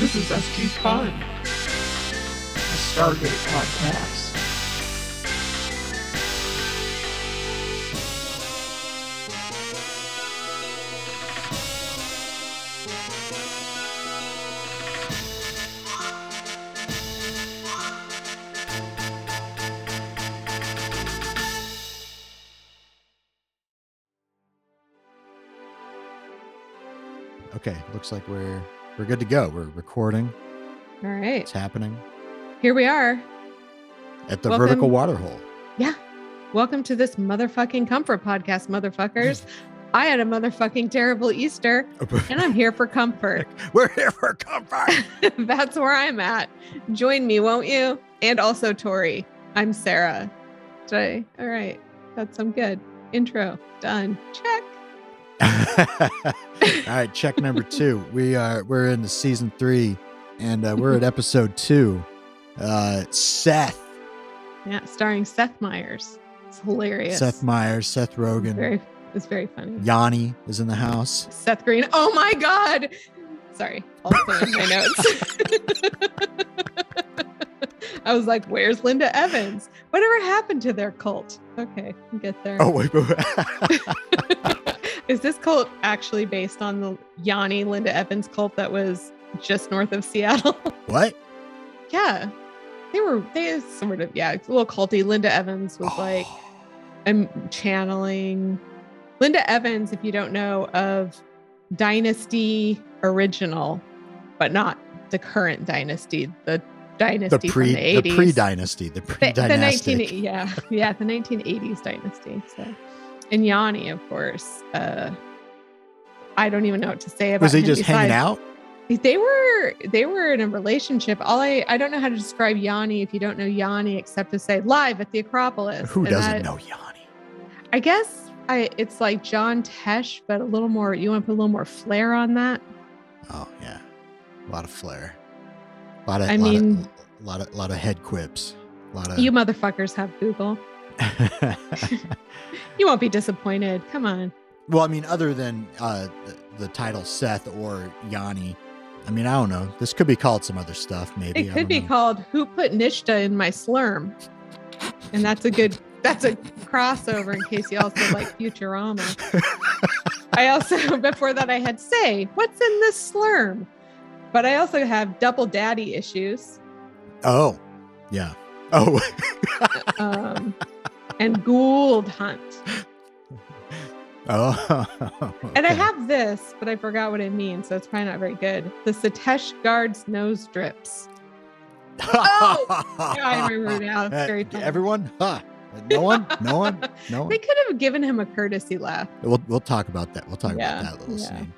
This is SG Con, a Stargate podcast. Okay, looks like we're we're good to go. We're recording. All right. It's happening Here we are. at the Welcome. vertical water hole. Yeah. Welcome to this motherfucking comfort podcast, motherfuckers. I had a motherfucking terrible Easter and I'm here for comfort. we're here for comfort. That's where I'm at. Join me, won't you? And also Tori. I'm Sarah. All right. That's some good. Intro. Done. Check. All right, check number two. We are we're in the season three, and uh, we're at episode two. Uh, Seth, Yeah. Starring Seth Meyers. It's hilarious. Seth Meyers, Seth Rogen, Very it's very funny. Yanni is in the house. Seth Green. Oh my God. Sorry. I'll in my notes. I was like, where's Linda Evans? Whatever happened to their cult? Okay, get there. Oh wait, wait. Is this cult actually based on the Yanni Linda Evans cult that was just north of Seattle? what? yeah. They were, they sort of, yeah, a little culty. Linda Evans was oh. like, Oh. I'm channeling Linda Evans, if you don't know, of Dynasty original, but not the current Dynasty, the the Dynasty pre from the 80s. the pre dynasty, the pre The, the 19, yeah, yeah, the 1980s Dynasty. So, and Yanni, of course, uh, I don't even know what to say about Was he just hanging out? They were they were in a relationship. All I I don't know how to describe Yanni if you don't know Yanni except to say live at the Acropolis. Who And doesn't that- know Yanni? I guess I it's like John Tesh, but a little more. You want to put a little more flair on that? Oh yeah, a lot of flair. A lot of, I lot mean- of, a lot of, a lot of head quips. A lot of. You motherfuckers have Google. You won't be disappointed. Come on. well, I mean, other than uh, the, the title Seth or Yanni, I mean, I don't know. This could be called some other stuff, maybe. It could be know. called "Who Put Nishta in My Slurm," and that's a good. That's a crossover in case you also like Futurama. I also before that I had say what's in this slurm, but I also have double daddy issues. Oh, yeah. Oh, um, and Gould Hunt. oh. And I have this, but I forgot what it means, so it's probably not very good. The Satesh Guard's nose drips. Oh! Yeah, I remember now. It's Uh, very funny. Everyone? Huh. No one? No one? No one? They could have given him a courtesy laugh. We'll we'll talk about that. We'll talk Yeah, about that little yeah. scene.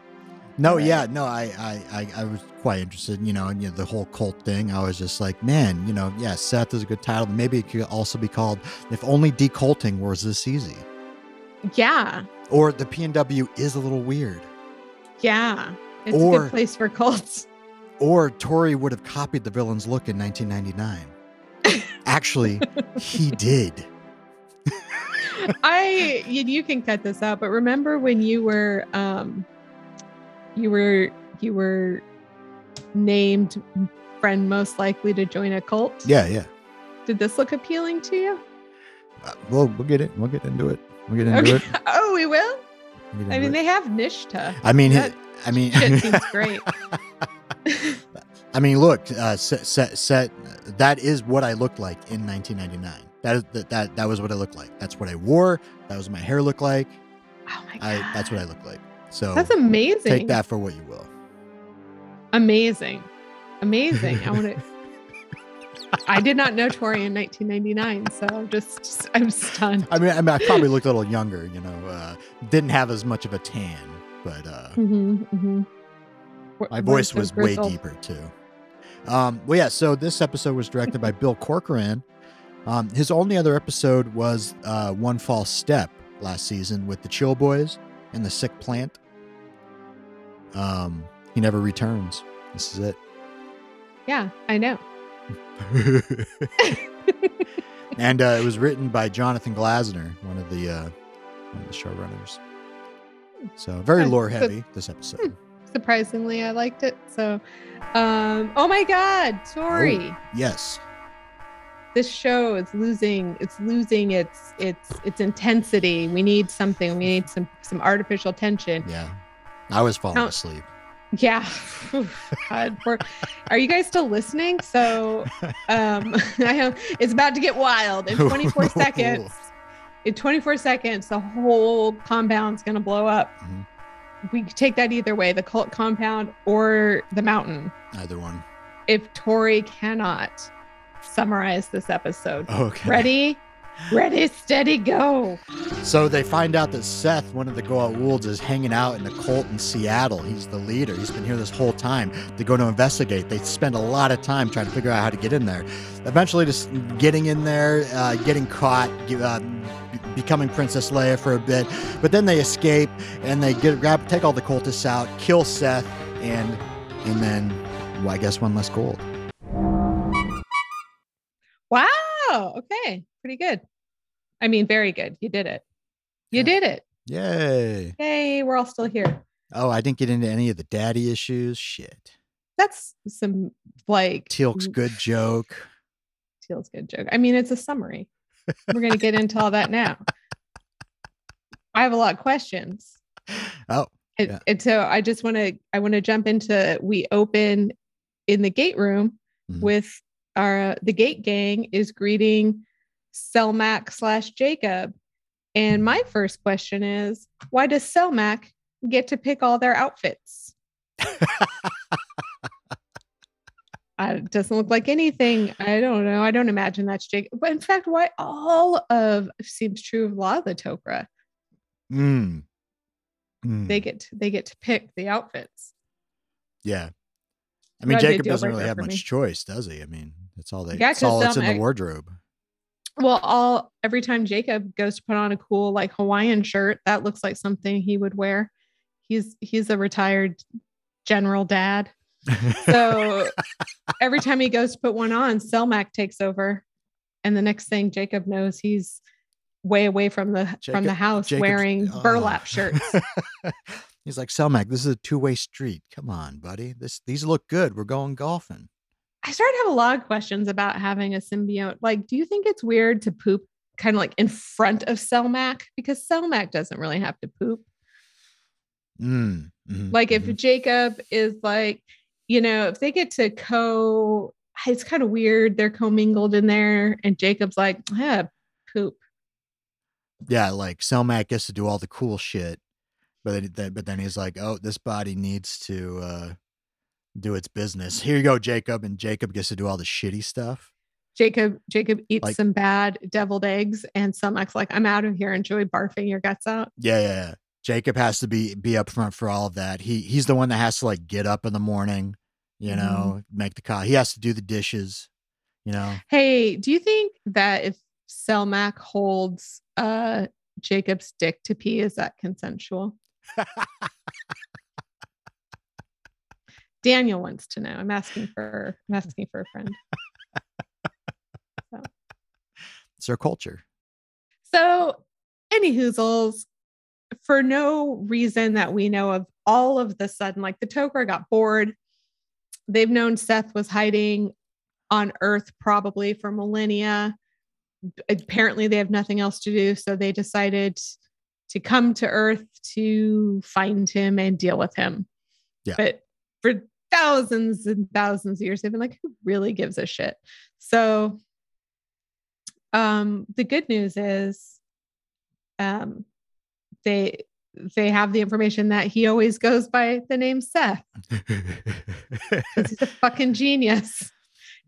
No, Right. yeah, no, I, I, I, I was quite interested. You know, and you know, the whole cult thing. I was just like, man, you know, yeah, Seth is a good title. Maybe it could also be called "If Only Deculting Was This Easy," Yeah, or the PNW is a little weird, yeah. It's a Or- good place for cults. or Tori would have copied the villain's look in 1999. Actually, he did. I you, you can cut this out, but remember when you were um you were you were named friend most likely to join a cult? Yeah, yeah. Did this look appealing to you? Uh, well, we'll get it. We'll get into it. We'll get into Okay. it. Oh, we will. We'll I mean, it. they have Nishta. I mean, that I mean, Shit seems great. I mean, look, uh, set, set, set, that is what I looked like in 1999. That is that, that that was what I looked like. That's what I wore. That was what my hair looked like. Oh my god. I that's what I looked like. So That's amazing. take that for what you will. Amazing. Amazing. I want to I did not know Tori in 1999, so I'm just I'm stunned. I mean, I mean, I probably looked a little younger. You know, uh, didn't have as much of a tan, but uh, Mm-hmm, mm-hmm. my voice was way deeper too. Um, well, yeah. So this episode was directed by Bill Corcoran. Um, his only other episode was uh, One False Step last season with the Chill Boys and the Sick Plant. Um, he never returns. This is it. Yeah, I know. and uh, it was written by Jonathan Glassner, one of the uh, one of the showrunners. So very lore heavy this episode. Surprisingly, I liked it. So, um, oh my God, Tori, Yes. this show is losing. It's losing its its its intensity. We need something. We need some some artificial tension. Yeah. I was falling How- asleep. Yeah. God, we're- you guys still listening? So, um, I have, it's about to get wild in 24 seconds. In 24 seconds, the whole compound's gonna blow up. Mhm. We take that either way, the cult compound or the mountain. Either one. If Tori cannot summarize this episode, Okay. ready, ready, steady, go. So they find out that Seth, one of the Goa'ulds, is hanging out in the cult in Seattle. He's the leader. He's been here this whole time. They go to investigate. They spend a lot of time trying to figure out how to get in there. Eventually, just getting in there, uh, getting caught, uh, becoming Princess Leia for a bit. But then they escape and they get grab, take all the cultists out, kill Seth, and and then, well, I guess one less gold. Wow. Okay. Pretty good. I mean, very good. You did it. You Yeah. did it. Yay! Yay. We're all still here. Oh, I didn't get into any of the daddy issues. Shit. That's some like Teal's good joke. Teal's good joke. I mean, it's a summary. We're going to get into all that now. I have a lot of questions. Oh, And, Yeah. and so I just want to I want to jump into we open in the gate room Mhm. with our the gate gang is greeting Selmak slash Jacob. And my first question is why does Selmak get to pick all their outfits? It doesn't look like anything. I don't know. I don't imagine that's Jacob. But in fact, why all of seems true of a lot of the Tok'ra. Mm. Mm. They get to, they get to pick the outfits. yeah. I mean, That'd Jacob doesn't really have much me. choice, does he? I mean, that's all they. Yeah, that's all that's in the wardrobe. Well, all every time Jacob goes to put on a cool like Hawaiian shirt, that looks like something he would wear. He's he's a retired general dad. So every time he goes to put one on, Selmak takes over. And the next thing Jacob knows, he's way away from the from the house Jacob's- wearing oh. burlap shirts. He's like, Selmak, this is a two way street. Come on, buddy. This these look good. We're going golfing. I started to have a lot of questions about having a symbiote. Like, do you think it's weird to poop kind of like in front of Selmak? Because Selmak doesn't really have to poop. Mm. mhm, Like if mhm. Jacob is like, you know, if they get to co, it's kind of weird. They're commingled in there, and Jacob's like, yeah, poop. yeah, like Selmak gets to do all the cool shit, but but then he's like, oh, this body needs to uh, do its business. Here you go, Jacob, and Jacob gets to do all the shitty stuff. Jacob, Jacob eats Like- some bad deviled eggs, and Selmak's like, I'm out of here. Enjoy barfing your guts out. Yeah, yeah, yeah. Jacob has to be be up front for all of that. He he's the one that has to like get up in the morning, you Mhm. know, make the coffee. He has to do the dishes, you know. Hey, do you think that if Selmak holds uh Jacob's dick to pee, is that consensual? Daniel wants to know. I'm asking for I'm asking for a friend. It's our culture. So, any hoozles, for no reason that we know of, all of the sudden, like the Tok'ra got bored. They've known Seth was hiding on Earth probably for millennia. Apparently, they have nothing else to do, so they decided to come to Earth to find him and deal with him. Yeah. But for thousands and thousands of years, they've been like, who really gives a shit? So um the good news is um they they have the information that he always goes by the name Seth. He's a fucking genius.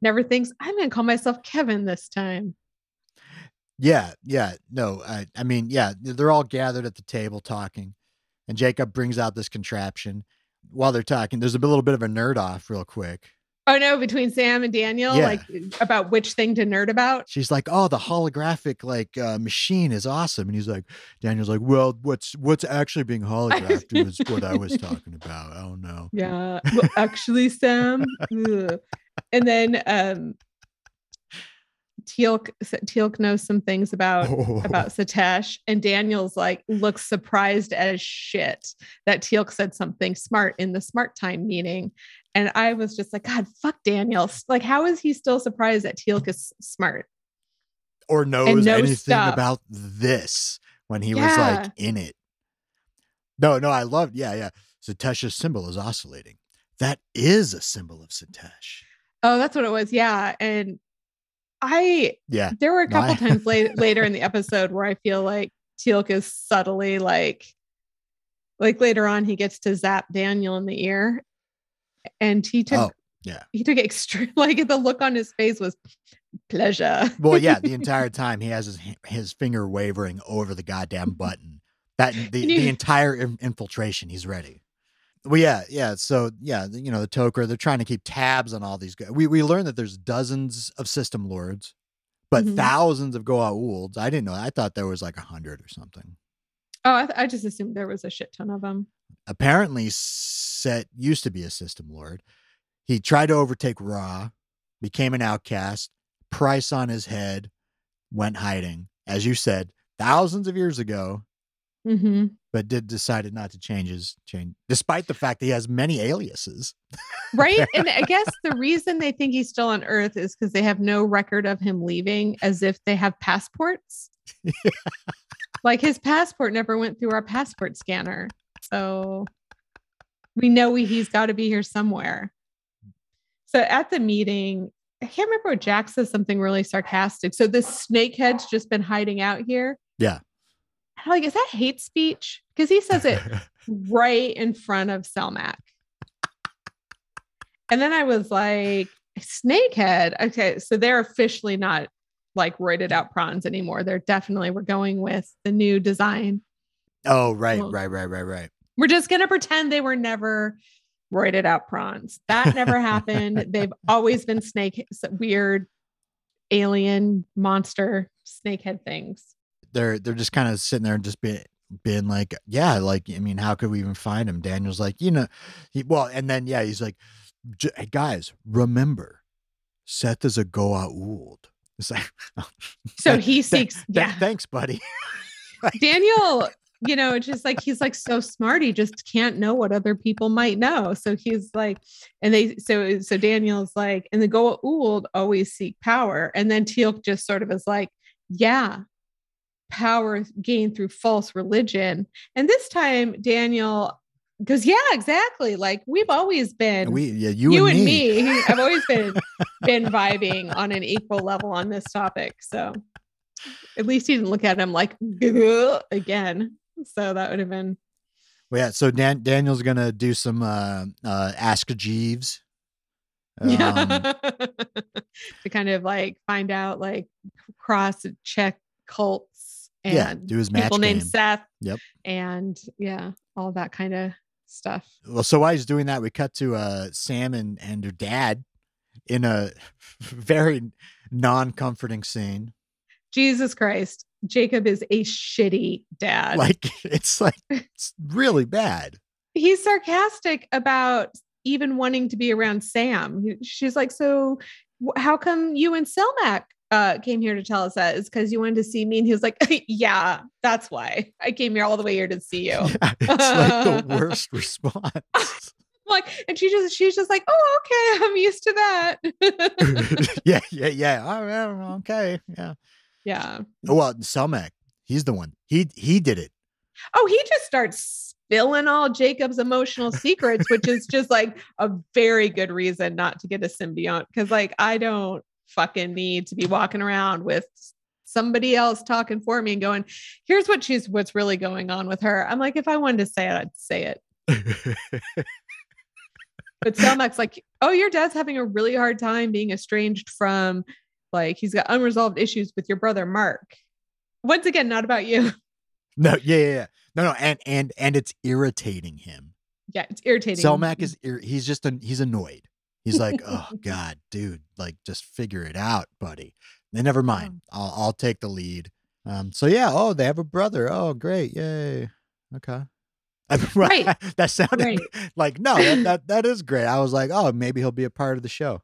Never thinks I'm gonna call myself Kevin this time. yeah, yeah. No, I I mean, yeah, they're all gathered at the table talking, and Jacob brings out this contraption. While they're talking, there's a little bit of a nerd off real quick. Oh no, between Sam and Daniel, Yeah. like about which thing to nerd about. She's like, "Oh, the holographic like uh, machine is awesome," and he's like, "Daniel's like, well, what's what's actually being holographed is what I was talking about. I don't know." Yeah. Well, actually, Sam. and then um Teal'c Teal'c knows some things about Oh. about Satesh, and Daniel's like looks surprised as shit that Teal'c said something smart in the smart time meeting. And I was just like, God, fuck Daniel. Like, how is he still surprised that Teal'c is smart? or knows knows anything stuff. about this when he was like in it. No, no, I love. Yeah, yeah. Satesh's symbol is oscillating. That is a symbol of Satesh. Oh, that's what it was. Yeah. And I Yeah. there were a No, couple I- times late, later in the episode where I feel like Teal'c is subtly like like later on he gets to zap Daniel in the ear. And he took Oh, yeah. he took extreme like the look on his face was pleasure. Well, yeah. The entire time he has his his finger wavering over the goddamn button. That the, And the entire infiltration, he's ready. Well, yeah, yeah. So yeah, you know the Tok'ra, they're trying to keep tabs on all these guys. We we learned that there's dozens of system lords, but Mhm. thousands of Goa'ulds. I didn't know. I thought there was like a hundred or something. Oh, I, th- I just assumed there was a shit ton of them. apparently Set used to be a system lord. He tried to overtake Ra, became an outcast, price on his head, went hiding, as you said, thousands of years ago, hmm but did decided not to change his change, despite the fact that he has many aliases. Right. And I guess the reason they think he's still on Earth is because they have no record of him leaving as if they have passports. like his passport never went through our passport scanner. So we know he- he's got to be here somewhere. So at the meeting, I can't remember what Jack says something really sarcastic. So this snakehead's just been hiding out here. Yeah. I'm like, is that hate speech? Because he says it right in front of Selmak. And then I was like, Snakehead. Okay, so they're officially not like roided out prawns anymore. They're definitely we're going with the new design. oh, right, Well- right, right, right, right. We're just gonna pretend they were never roided out prawns. That never happened. They've always been snake weird alien monster snakehead things. They're they're just kind of sitting there and just being being like, yeah, like I mean, how could we even find him? Daniel's like, you know, he, well, and then yeah, he's like, "J- hey, guys, remember, Seth is a Goa'uld. It's like, oh, So he seeks, th- yeah. thanks, buddy. Daniel, you know, it's just like he's like so smart, he just can't know what other people might know. So he's like, and they so so Daniel's like, and the Goa'uld always seek power. And then Teal'c just sort of is like, yeah, power gained through false religion. And this time Daniel goes, Yeah, exactly. Like we've always been We, yeah, you, you, and, and me. me. I've always been been vibing on an equal level on this topic. So at least he didn't look at him like again. So that would have been Well, yeah. So Dan, Daniel's gonna do some uh, uh, Ask Jeeves. Um, yeah. to kind of like find out like cross check cults and yeah, do his match people game. named Seth. Yep. And yeah, all that kind of stuff. Well, so while he's doing that, we cut to uh, Sam and, and her dad in a very non-comforting scene. Jesus Christ. Jacob is a shitty dad. Like it's like it's really bad. he's sarcastic about even wanting to be around Sam. She's like, so how come you and Selmak uh, came here to tell us that? It's because you wanted to see me. And he was like, yeah, that's why I came here all the way here to see you. Yeah, it's like the worst response. like, and she just, she's just like, oh, okay, I'm used to that. yeah, yeah, yeah. All right, okay, yeah. yeah. Well, Selmak, he's the one. He he did it. Oh, he just starts spilling all Jacob's emotional secrets, which is just like a very good reason not to get a symbiont. Cause like I don't fucking need to be walking around with somebody else talking for me and going, here's what she's what's really going on with her. I'm like, if I wanted to say it, I'd say it. But Selmak's like, oh, your dad's having a really hard time being estranged from like he's got unresolved issues with your brother Mark. Once again, not about you. no, yeah, yeah, yeah. No, no, and and and it's irritating him. Yeah, it's irritating. Selmak is ir- he's just an, he's annoyed. He's like, oh god, dude, like just figure it out, buddy. And never mind. I'll I'll take the lead. Um. So yeah. Oh, they have a brother. Oh, great. Yay. Okay. Right. that sounded Right. like no. That, that that is great. I was like, oh, maybe he'll be a part of the show.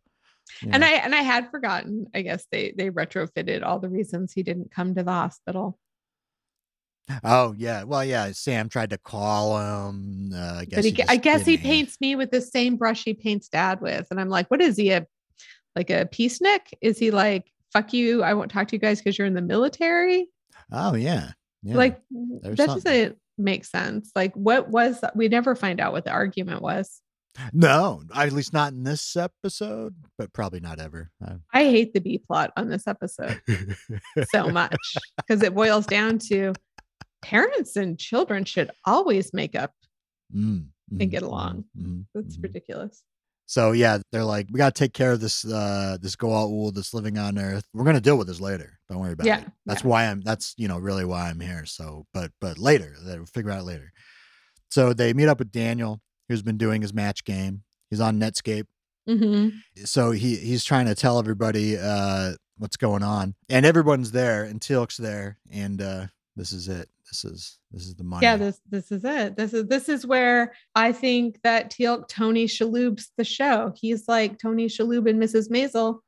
you And. I and I had forgotten. I guess they they retrofitted all the reasons he didn't come to the hospital. Oh yeah, well yeah. Sam tried to call him. Uh, I guess but he, he I guess he paints me with the same brush he paints dad with. And I'm like, what is he a like a peacenik? Is he like, fuck you, I won't talk to you guys because you're in the military? Oh yeah, yeah. Like there's that something. doesn't make sense. Like what was we never find out what the argument was. no, at least not in this episode, but probably not ever. Uh, I hate the B plot on this episode so much because it boils down to parents and children should always make up. Mm, mhm, get along. mhm, mhm, That's ridiculous. So yeah, they're like, we gotta take care of this uh this Goa'uld that's living on Earth. We're gonna deal with this later. Don't worry about Yeah, it. That's yeah. why I'm that's you know really why I'm here. So but but later, we'll figure out later. So they meet up with Daniel, who's been doing his match game. He's on Netscape. hmm So he he's trying to tell everybody uh what's going on. And everyone's there and Teal'c's there. And uh this is it. This is this is the money. Yeah, this this is it. This is this is where I think that Teal Tony Shalhoub's the show. He's like Tony Shalhoub and Mrs. Maisel.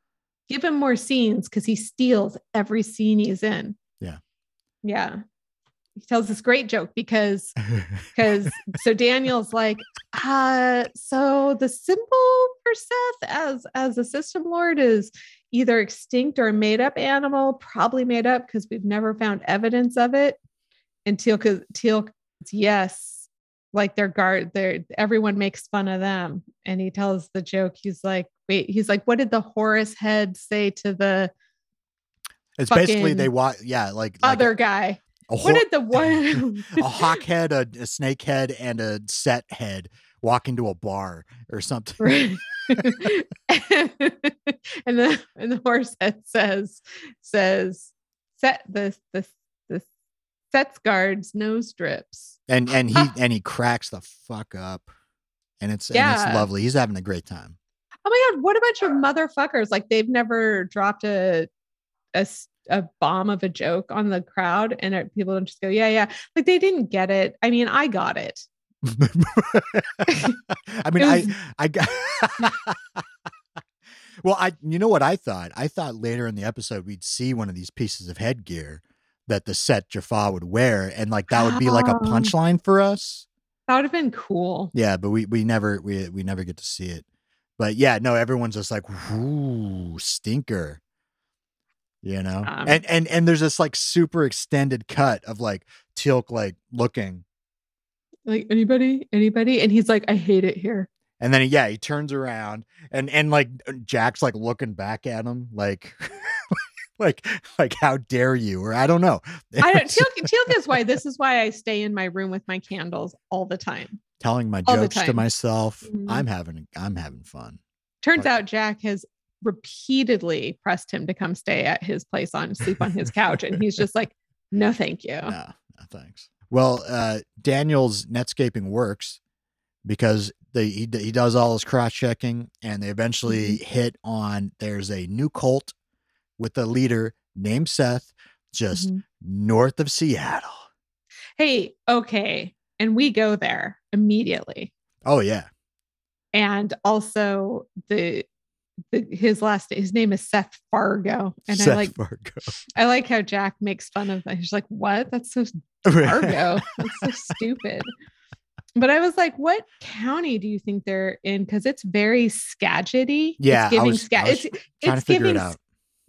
Give him more scenes because he steals every scene he's in. Yeah. Yeah. He tells this great joke because because so Daniel's like, uh, so the symbol for Seth as as a system lord is either extinct or a made up animal, probably made up because we've never found evidence of it. And Teal Teal, yes, like their guard, their everyone makes fun of them. And he tells the joke. He's like, wait, he's like, what did the Horus head say to the it's basically they want yeah, like, like other guy? a, a, What did the one a hawk head, a, a snake head, and a set head walk into a bar or something. Right. and the and the horse head says says set the the sets guards nose drips. And and he and he cracks the fuck up. And it's and Yeah. it's lovely. He's having a great time. Oh my god, what a bunch of motherfuckers! Like they've never dropped a a bomb of a joke on the crowd, and it- people don't just go, yeah, yeah. Like they didn't get it. I mean, I got it. I mean, It I I got Well, I you know what I thought? I thought later in the episode we'd see one of these pieces of headgear that the set Jaffa would wear, and like that would be like a Oh. punchline for us. That would have been cool. Yeah, but we we never we we never get to see it. But yeah, no, everyone's just like, "Ooh, stinker," you know. Um, and and and there's this like super extended cut of like Teal'c like looking, Like anybody, anybody, and he's like, I hate it here. and then yeah, he turns around and and like Jack's like looking back at him like. like like how dare you or i don't know I don't. Teal, Teal is why this is why I stay in my room with my candles all the time. telling my all jokes to myself Mhm. i'm having i'm having fun Turns out Jack has repeatedly pressed him to come stay at his place on sleep on his couch, and he's just like, no, thank you. No, no thanks. Well, uh, Daniel's netscaping works because they he, he does all his cross checking, and they eventually hit on there's a new cult with a leader named Seth, just Mhm. north of Seattle. Hey, okay, and we go there immediately, Oh yeah, and also the. The, his last his name is Seth Fargo, and Seth I like Fargo. I like how Jack makes fun of that. He's like, "What? That's so Fargo. That's so stupid. But I was like, what county do you think they're in? Because it's very Skagity. Yeah, it's giving was- I was it's Trying it's to figure giving it out.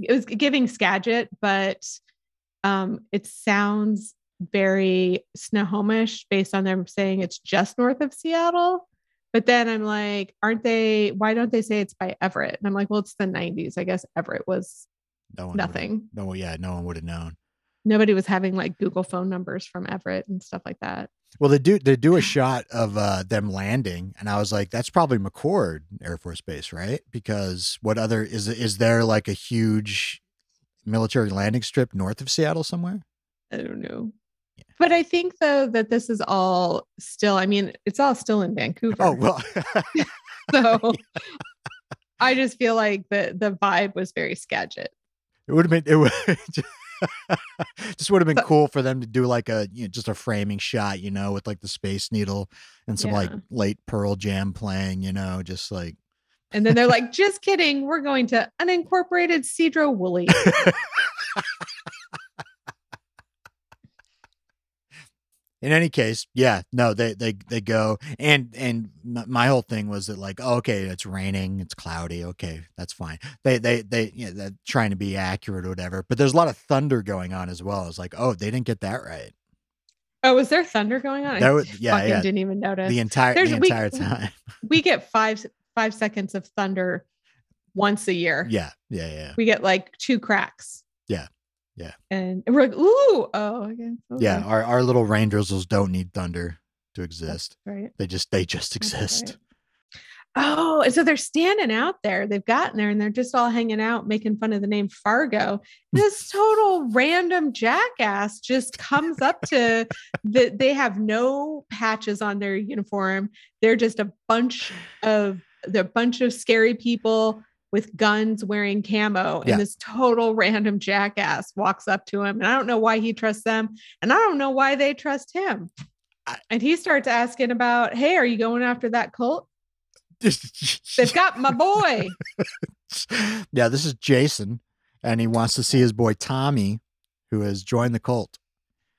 It was giving Skagit, but um, it sounds very Snohomish based on them saying it's just north of Seattle. But then I'm like, aren't they? Why don't they say it's by Everett? And I'm like, well, it's the 90s. I guess Everett was No one. nothing. No, yeah, no one would have known. Nobody was having like Google phone numbers from Everett and stuff like that. Well, they do they do a shot of uh, them landing, and I was like, that's probably McChord Air Force Base, right? Because what other is is there like a huge military landing strip north of Seattle somewhere? I don't know. Yeah. But I think though that this is all still, I mean, it's all still in Vancouver. Oh well, so I just feel like the the vibe was very Skagit. it would have been it would just would have been cool for them to do like a you know, just a framing shot, you know, with like the Space Needle and some like late Pearl Jam playing, you know, just like And then they're like, just kidding. We're going to unincorporated Sedro-Woolley. in any case, yeah, no, they they they go and and my whole thing was that like, oh, okay, it's raining, it's cloudy, okay, that's fine. They they they you know, they're trying to be accurate or whatever, but there's a lot of thunder going on as well. It's like, oh, they didn't get that right. Oh, was there thunder going on? I That was yeah, fucking yeah. didn't even notice. The entire There's- the we- entire time. we get five five seconds of thunder once a year. Yeah, yeah, yeah. We get like two cracks. Yeah. And we're like, ooh, oh, okay. Yeah, our, our little rain drizzles don't need thunder to exist. Right. They just they just exist. right. Oh, and so they're standing out there. They've gotten there and they're just all hanging out, making fun of the name Fargo. This total random jackass just comes up to that. They have no patches on their uniform. They're just a bunch of they're a bunch of scary people with guns wearing camo. And Yeah. this total random jackass walks up to him. And I don't know why he trusts them. And I don't know why they trust him. I- and he starts asking about, hey, are you going after that cult? They've got my boy. yeah, this is Jason, and he wants to see his boy Tommy, who has joined the cult.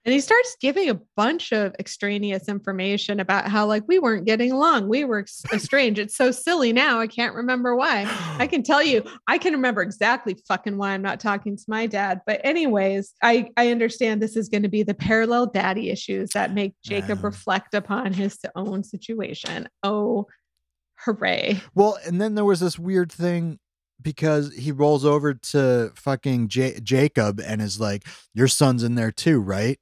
And he starts giving a bunch of extraneous information about how, like, we weren't getting along. We were estranged. It's so silly now. I can't remember why. I can tell you, I can remember exactly fucking why I'm not talking to my dad. But, anyways, I, I understand this is going to be the parallel daddy issues that make Jacob Yeah. reflect upon his own situation. Oh, hooray. Well, and then there was this weird thing because he rolls over to fucking J- Jacob and is like, "Your son's in there too, right?"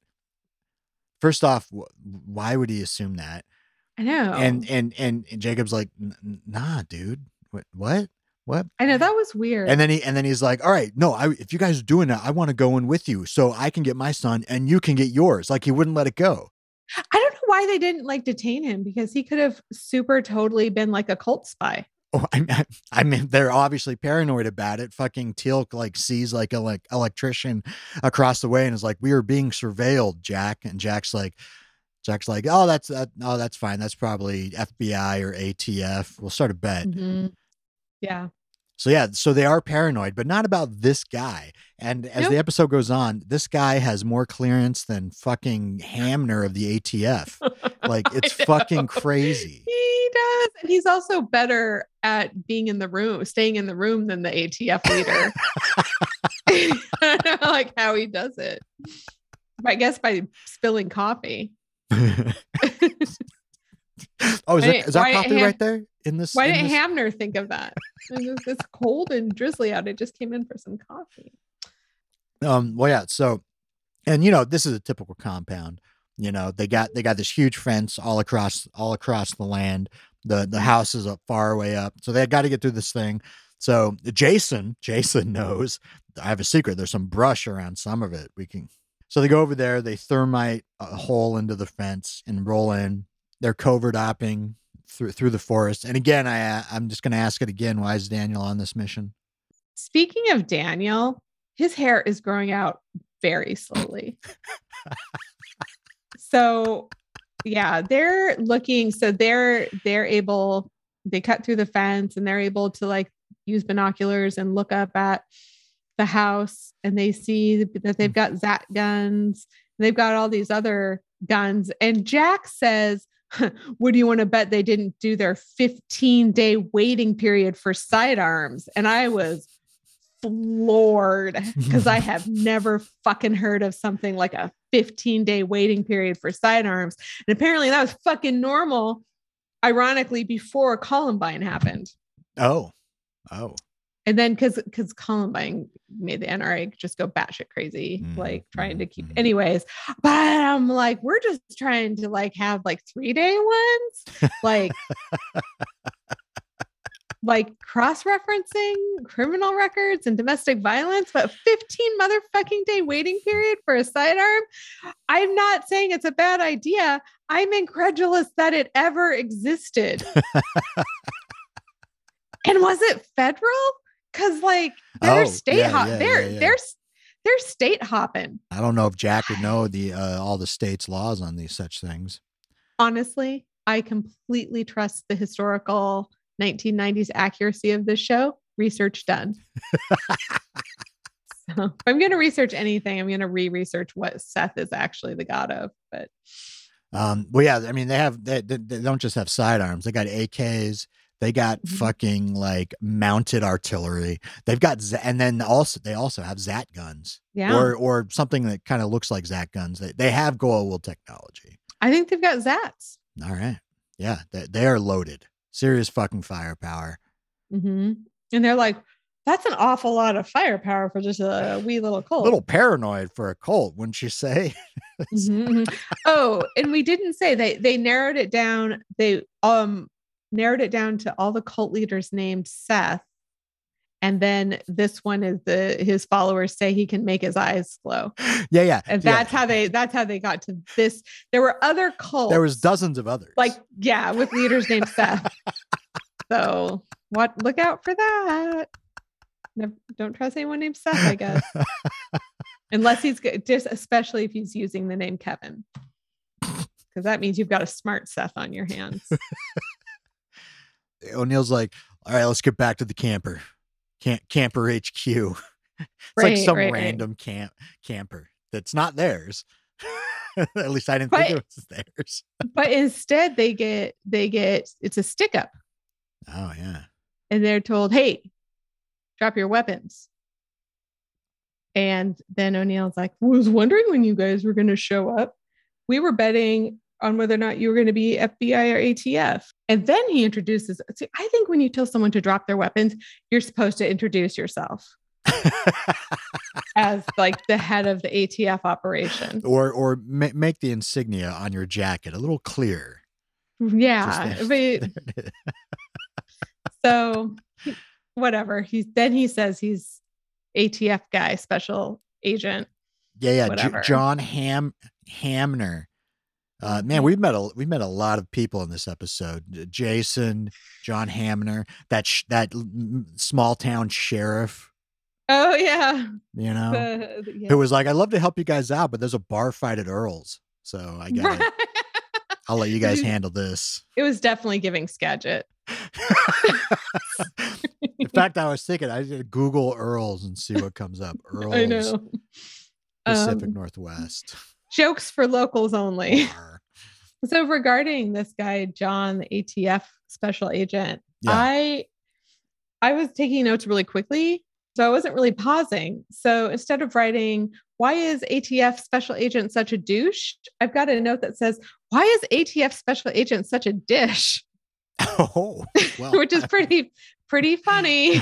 First off, wh- why would he assume that? I know. And and and Jacob's like, "N- n- "Nah, dude. What? What? What?" I know that was weird. And then he and then he's like, "All right, no, I, if you guys are doing that, I want to go in with you, so I can get my son and you can get yours." Like he wouldn't let it go. I don't know why they didn't like detain him because he could have super totally been like a cult spy. Oh, I, mean- I mean, they're obviously paranoid about it. Fucking Teal'c like sees like a like electrician across the way and is like, "We are being surveilled, Jack." And Jack's like, Jack's like, "Oh, that's that. Oh, that's fine. That's probably FBI or ATF. We'll start a bet." Mhm. Yeah. So yeah, so they are paranoid, but not about this guy. And as the episode goes on, this guy has more clearance than fucking Hamner of the ATF. Like it's fucking crazy. He does. And he's also better at being in the room, staying in the room than the ATF leader. I don't know like how he does it. I guess by spilling coffee. oh, is that, is that coffee Ham- right there in this? Why in didn't this- Hamner think of that? It's, it's cold and drizzly out. I just came in for some coffee. um well yeah so and you know this is a typical compound you know they got they got this huge fence all across all across the land the the house is up far away up so they got to get through this thing so jason jason knows i have a secret there's some brush around some of it we can so they go over there they thermite a hole into the fence and roll in they're covert opping through through the forest and again i uh, i'm just going to ask it again why is daniel on this mission Speaking of Daniel, his hair is growing out very slowly. so yeah, they're looking so they're they're able they cut through the fence and they're able to like use binoculars and look up at the house and they see that they've hmm. got Zat guns. They've got all these other guns and Jack says what do you want to bet they didn't do their 15 day waiting period for sidearms? And I was floored because I have never fucking heard of something like a 15 day waiting period for sidearms. And apparently that was fucking normal, ironically, before Columbine happened. oh oh And then because because Columbine made the NRA just go batshit crazy, Mm, like trying to keep mhm. anyways. But I'm like, we're just trying to like have like three day ones, like like cross-referencing criminal records and domestic violence, but 15 motherfucking day waiting period for a sidearm. I'm not saying it's a bad idea. I'm incredulous that it ever existed. and was it federal? Because like they're Oh, state yeah, hop, yeah, they're yeah, they're they're state hopping. I don't know if Jack would know the uh, all the state's laws on these such things. Honestly, I completely trust the historical 1990s accuracy of this show. Research done. so if I'm going to research anything, I'm going to re-research what Seth is actually the god of. But Um, well, yeah, I mean, they have they, they, they don't just have sidearms; they got AKs. They got Mhm. fucking like mounted artillery. They've got Z- and then also they also have Zat guns, yeah, or or something that kind of looks like Zat guns. They they have Goa'uld technology. I think they've got Zats. All right, yeah, they, they are loaded. Serious fucking firepower. hmm And they're like, that's an awful lot of firepower for just a wee little cult. A little paranoid for a Colt, wouldn't you say? Mhm, mhm. oh, and we didn't say they they narrowed it down. They um narrowed it down to all the cult leaders named Seth. And then this one is the his followers say he can make his eyes glow. yeah, yeah. And yeah. that's how they that's how they got to this. There were other cults. There was dozens of others. like yeah, with leaders named Seth. So what look out for that. Never, don't trust anyone named Seth, I guess. Unless he's good, just especially if he's using the name Kevin. Because that means you've got a smart Seth on your hands. O'Neill's like, all right, let's get back to the camper. Camp camper HQ. it's like some right, right. random camp camper that's not theirs. At least I didn't But- think it was theirs. but instead they get they get it's a stick up Oh yeah. and they're told, hey, drop your weapons. And then O'Neill's like, was wondering when you guys were going to show up. We were betting on whether or not you were going to be FBI or ATF. And then he introduces, see, I think when you tell someone to drop their weapons, you're supposed to introduce yourself as like the head of the ATF operation. or or ma- make the insignia on your jacket a little clearer. Yeah. But so whatever. He's then he says he's ATF guy, special agent. yeah, yeah. J- John Ham Hamner. Uh, man, we've met a we've met a lot of people in this episode. Jason, John Hamner, that sh- that small town sheriff. Oh yeah. You know, the- yeah. who was like, "I'd love to help you guys out, but there's a bar fight at Earl's, so I got. I'll let you guys handle this." it was definitely giving Skagit. In fact, I was thinking I should Google Earl's and see what comes up. Earl's I know. Pacific Um, Northwest. Jokes for locals only. So regarding this guy, John, the ATF special agent, Yeah. I I was taking notes really quickly. So I wasn't really pausing. So instead of writing, why is ATF special agent such a douche? I've got a note that says, why is ATF special agent such a dish? Oh, well, Which is pretty, pretty funny.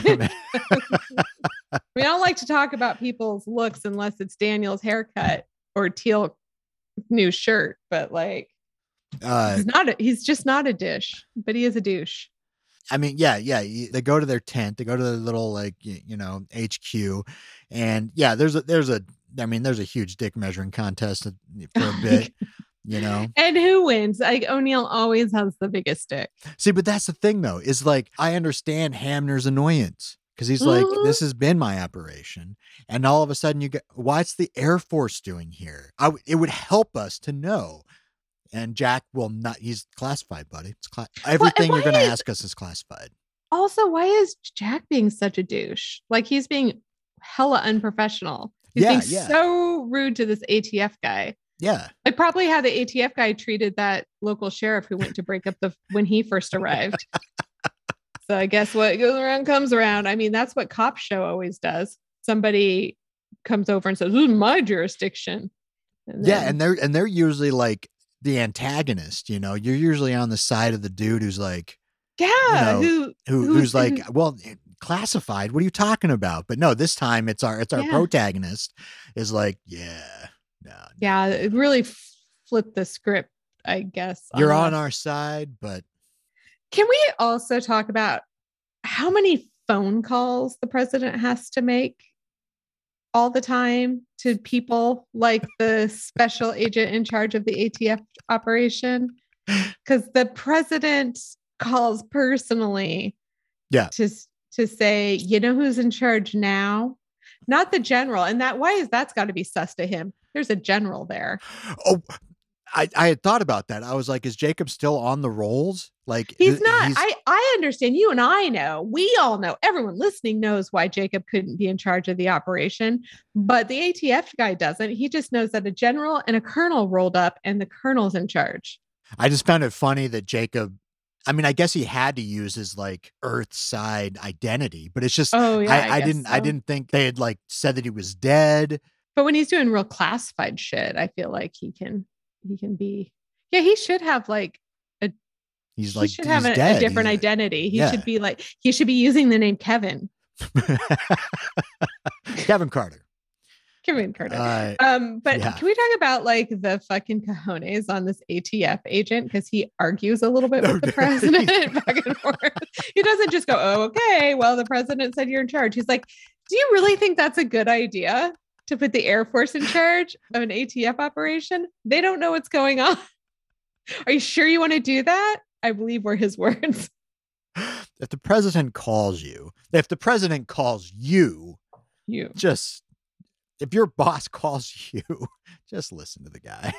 we don't like to talk about people's looks unless it's Daniel's haircut or teal new shirt, but like uh, he's not a, he's just not a dish, but he is a douche. I mean, yeah, yeah. They go to their tent. They go to their little like you know HQ, and yeah, there's a there's a I mean there's a huge dick measuring contest for a bit. You know, And who wins? Like O'Neill always has the biggest stick. see, but that's the thing though, is like I understand Hamner's annoyance because he's like, Mhm. this has been my operation, and all of a sudden you get, what's the Air Force doing here? I w- it would help us to know. And Jack will not. He's classified, buddy. It's cla- everything you're going to ask us is classified. Also, why is Jack being such a douche? Like he's being hella unprofessional. He's Yeah, being yeah. so rude to this ATF guy. Yeah, Like probably how the ATF guy treated that local sheriff who went to break up the when he first arrived. So I guess what goes around comes around. I mean, that's what cop show always does. Somebody comes over and says, "This is my jurisdiction." And yeah, then- and they're and they're usually like the antagonist. You know, you're usually on the side of the dude who's like, yeah, know, who who Who's- who's like, who- well, classified. What are you talking about? But no, this time it's our it's our Yeah. protagonist is like, yeah, no, no, yeah, it really flipped the script, I guess. you're on that. our side, but Can we also talk about how many phone calls the president has to make all the time to people like the special agent in charge of the ATF operation? Because the president calls personally Yeah. to, to say, you know who's in charge now? Not the general. And that why is that's got to be sus to him? There's a general there. oh, I, I had thought about that. I was like, is Jacob still on the rolls? Like He's not. I I understand. You and I know. We all know. Everyone listening knows why Jacob couldn't be in charge of the operation, but the ATF guy doesn't. He just knows that a general and a colonel rolled up, and the colonel's in charge. I just found it funny that Jacob. I mean, I guess he had to use his like Earth side identity, but it's just Oh yeah. I, I, guess didn't I didn't think they had like said that he was dead. But when he's doing real classified shit, I feel like he can he can be. Yeah, he should have like a. He's like he should have a, a different He's- identity. He yeah. should be like he should be using the name Kevin. Kevin Carter. Kevin Carter. Uh, Um, but yeah. can we talk about like the fucking cojones on this ATF agent? Because he argues a little bit with the president back and forth. He doesn't just go, Oh, okay, well, the president said you're in charge. He's like, Do you really think that's a good idea to put the Air Force in charge of an ATF operation? They don't know what's going on. Are you sure you want to do that? I believe were his words. if the president calls you, if the president calls you, You just if your boss calls you, just listen to the guy.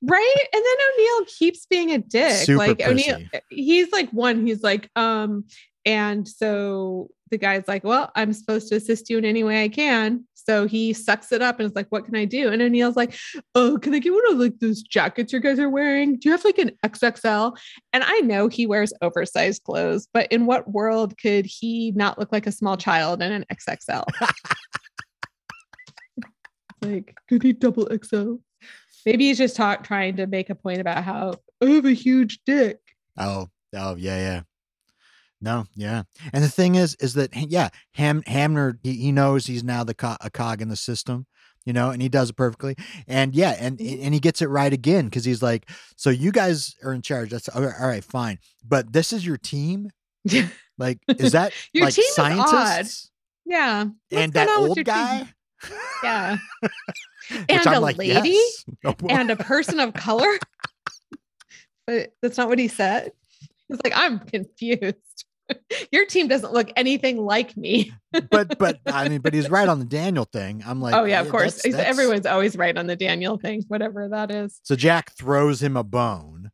right and then o'neill keeps being a dick Super like o'neill he's like one he's like um and so the guy's like well i'm supposed to assist you in any way i can so he sucks it up and is like what can i do? And o'neill's like oh can i get one of like those jackets you guys are wearing? Do you have like an xxl and i know he wears oversized clothes but in what world could he not look like a small child in an xxl like could he double xl Maybe he's just talk, trying to make a point about how oh, I have a huge dick. Oh, oh yeah, yeah. No, yeah. And the thing is, is that yeah, Ham Hamner he, he knows he's now the co- a cog in the system, you know, and he does it perfectly. And yeah, and Mhm. and he gets it right again because he's like, so you guys are in charge. That's all right, all right, fine. But this is your team. Like, is that Your like team scientists yeah. What's and that going on with old your team? guy? Yeah. And a like, lady yes. And a person of color. but that's not what he said. He's like, I'm confused. Your team doesn't look anything like me. but but I mean, but he's right on the Daniel thing. I'm like, oh yeah, of course. that's- that's- Everyone's always right on the Daniel thing, whatever that is. So Jack throws him a bone,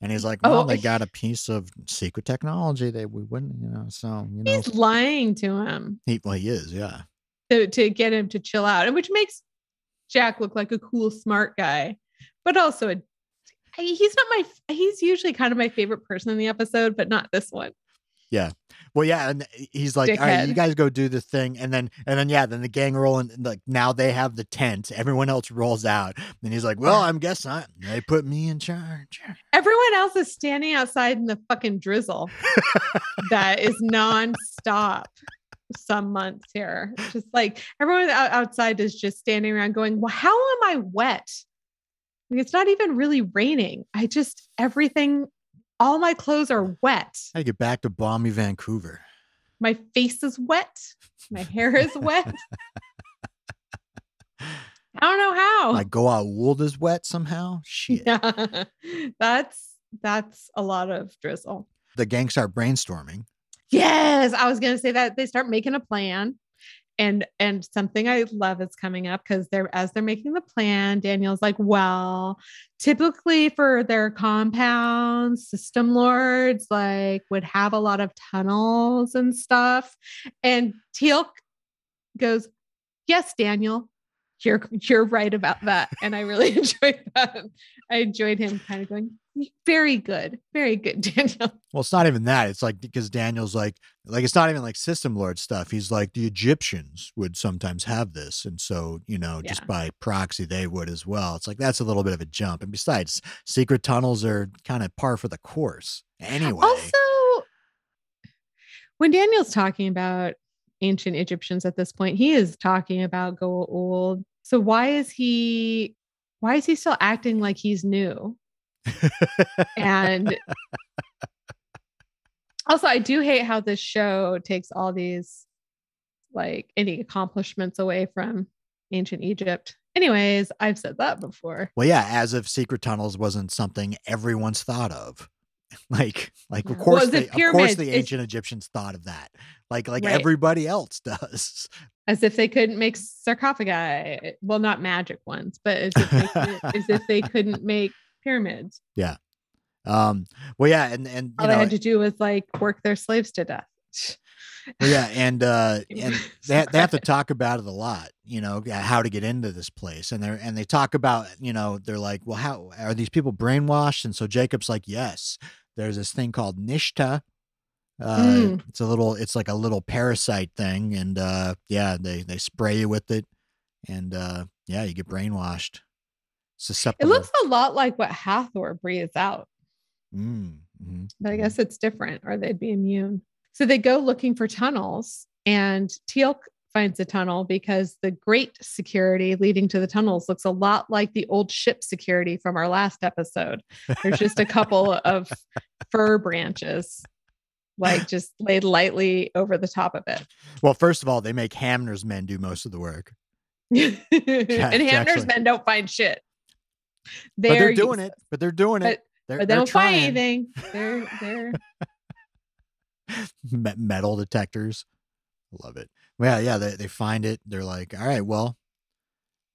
and he's like, Oh, "Well, they got a piece of secret technology. that we wouldn't, you know. So you know, He's lying to him he well, he is, yeah. to, to get him to chill out, and which makes Jack look like a cool, smart guy, but also a he's not my he's usually kind of my favorite person in the episode, but not this one. Well, yeah, and eh, he's like, "All right, you guys go do the thing," and then and then yeah, then the gang roll and like now they have the tent. Everyone else rolls out, and he's like, "Well, I'm guessing I, they put me in charge." Everyone else is standing outside in the fucking drizzle that is nonstop some months here. Just like everyone outside is just standing around going, Well, how am I wet? Like, it's not even really raining. I just, everything, all my clothes are wet. I get back to balmy Vancouver. My face is wet. My hair is wet. I don't know how. Like go out wool is wet somehow. Shit. Yeah. that's that's a lot of drizzle. The gang start brainstorming. Yes, I was gonna say that they start making a plan. And and something I love is coming up because they're as they're making the plan, Daniel's like, well, typically for their compounds, system lords like would have a lot of tunnels and stuff. And Teal'c goes, Yes, Daniel, you're you're right about that. And I really enjoyed that. I enjoyed him kind of going, very good, very good, Daniel. Well, it's not even that. It's like because Daniel's like, like it's not even like system lord stuff. He's like the Egyptians would sometimes have this, and so you know, just Yeah. by proxy, they would as well. It's like that's a little bit of a jump. And besides, secret tunnels are kind of par for the course anyway. Also, when Daniel's talking about ancient Egyptians at this point, he is talking about Goa'uld. So why is he why is he still acting like he's new? And also I do hate how this show takes all these like any accomplishments away from ancient Egypt. Anyways, I've said that before. well, yeah, as if secret tunnels wasn't something everyone's thought of. Like, like of course, Well, the they, of course, the it's- ancient Egyptians thought of that. Like, like Right. everybody else does. as if they couldn't make sarcophagi well not magic ones but as if they, could, as if they couldn't make pyramids. Yeah. Um, well, yeah, and and All you they know, had to do was like work their slaves to death. well, yeah, and uh, and they they have to talk about it a lot, you know, how to get into this place, and they're and they talk about, you know, they're like, well, how are these people brainwashed? And so Jacob's like, yes, there's this thing called Nishta. Uh, Mm. It's a little, it's like a little parasite thing, and uh, yeah, they they spray you with it, and uh, yeah, you get brainwashed. Susceptible. It looks a lot like what Hathor breathes out, Mm, mhm, but I mhm. guess it's different, or they'd be immune. So they go looking for tunnels, and Teal'c finds a tunnel because the great security leading to the tunnels looks a lot like the old ship security from our last episode. There's just a couple of fir branches, like just laid lightly over the top of it. Well, first of all, they make Hamner's men do most of the work, and Hamner's actually- men don't find shit. they're They're doing useless. it. But they're doing it. They're, But they don't find anything. They're they're metal detectors. Love it. Well, yeah, they, they find it. They're like, all right, well,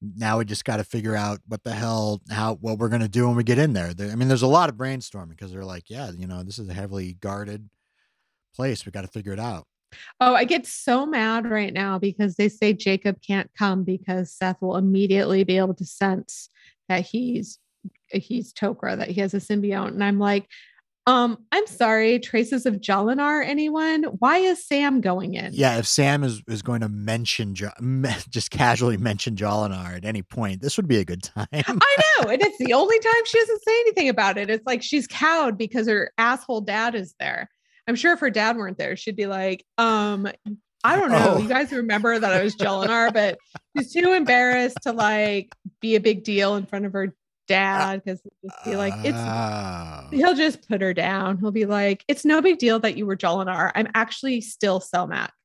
now we just got to figure out what the hell, how, what we're going to do when we get in there. There- I mean, there's a lot of brainstorming because they're like, yeah, you know, this is a heavily guarded place. We got to figure it out. Oh, I get so mad right now because they say Jacob can't come because Seth will immediately be able to sense that he's he's Tok'ra, that he has a symbiote. And I'm like, um, I'm sorry, traces of Jolinar. anyone? Why is Sam going in? Yeah, if Sam is, is going to mention, just casually mention Jolinar at any point, this would be a good time. I know. And it's the only time she doesn't say anything about it. It's like she's cowed because her asshole dad is there. I'm sure if her dad weren't there, she'd be like, um, I don't know. Oh. You guys remember that I was Jolinar, but she's too embarrassed to like be a big deal in front of her dad ah. because he'll just be like, it's Oh. he'll just put her down. He'll be like, it's no big deal that you were Jolinar. I'm actually still Selmak.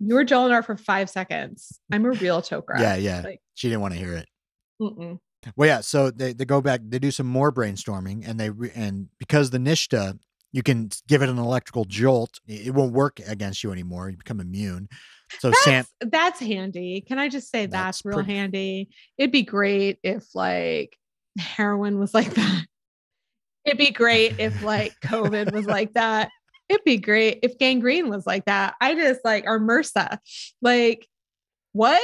You were Jolinar for five seconds. I'm a real Tok'ra. yeah, yeah. Like- she didn't want to hear it. Mm-mm. Well, yeah. So they, they go back. They do some more brainstorming, and they re- and because the Nishta, you can give it an electrical jolt. It won't work against you anymore. You become immune. So Sam, That's, that's handy. Can I just say that's, That's real pretty- handy? It'd be great if like heroin was like that. It'd be great if like COVID was like that. It'd be great if gangrene was like that. I just like or MRSA. Like what?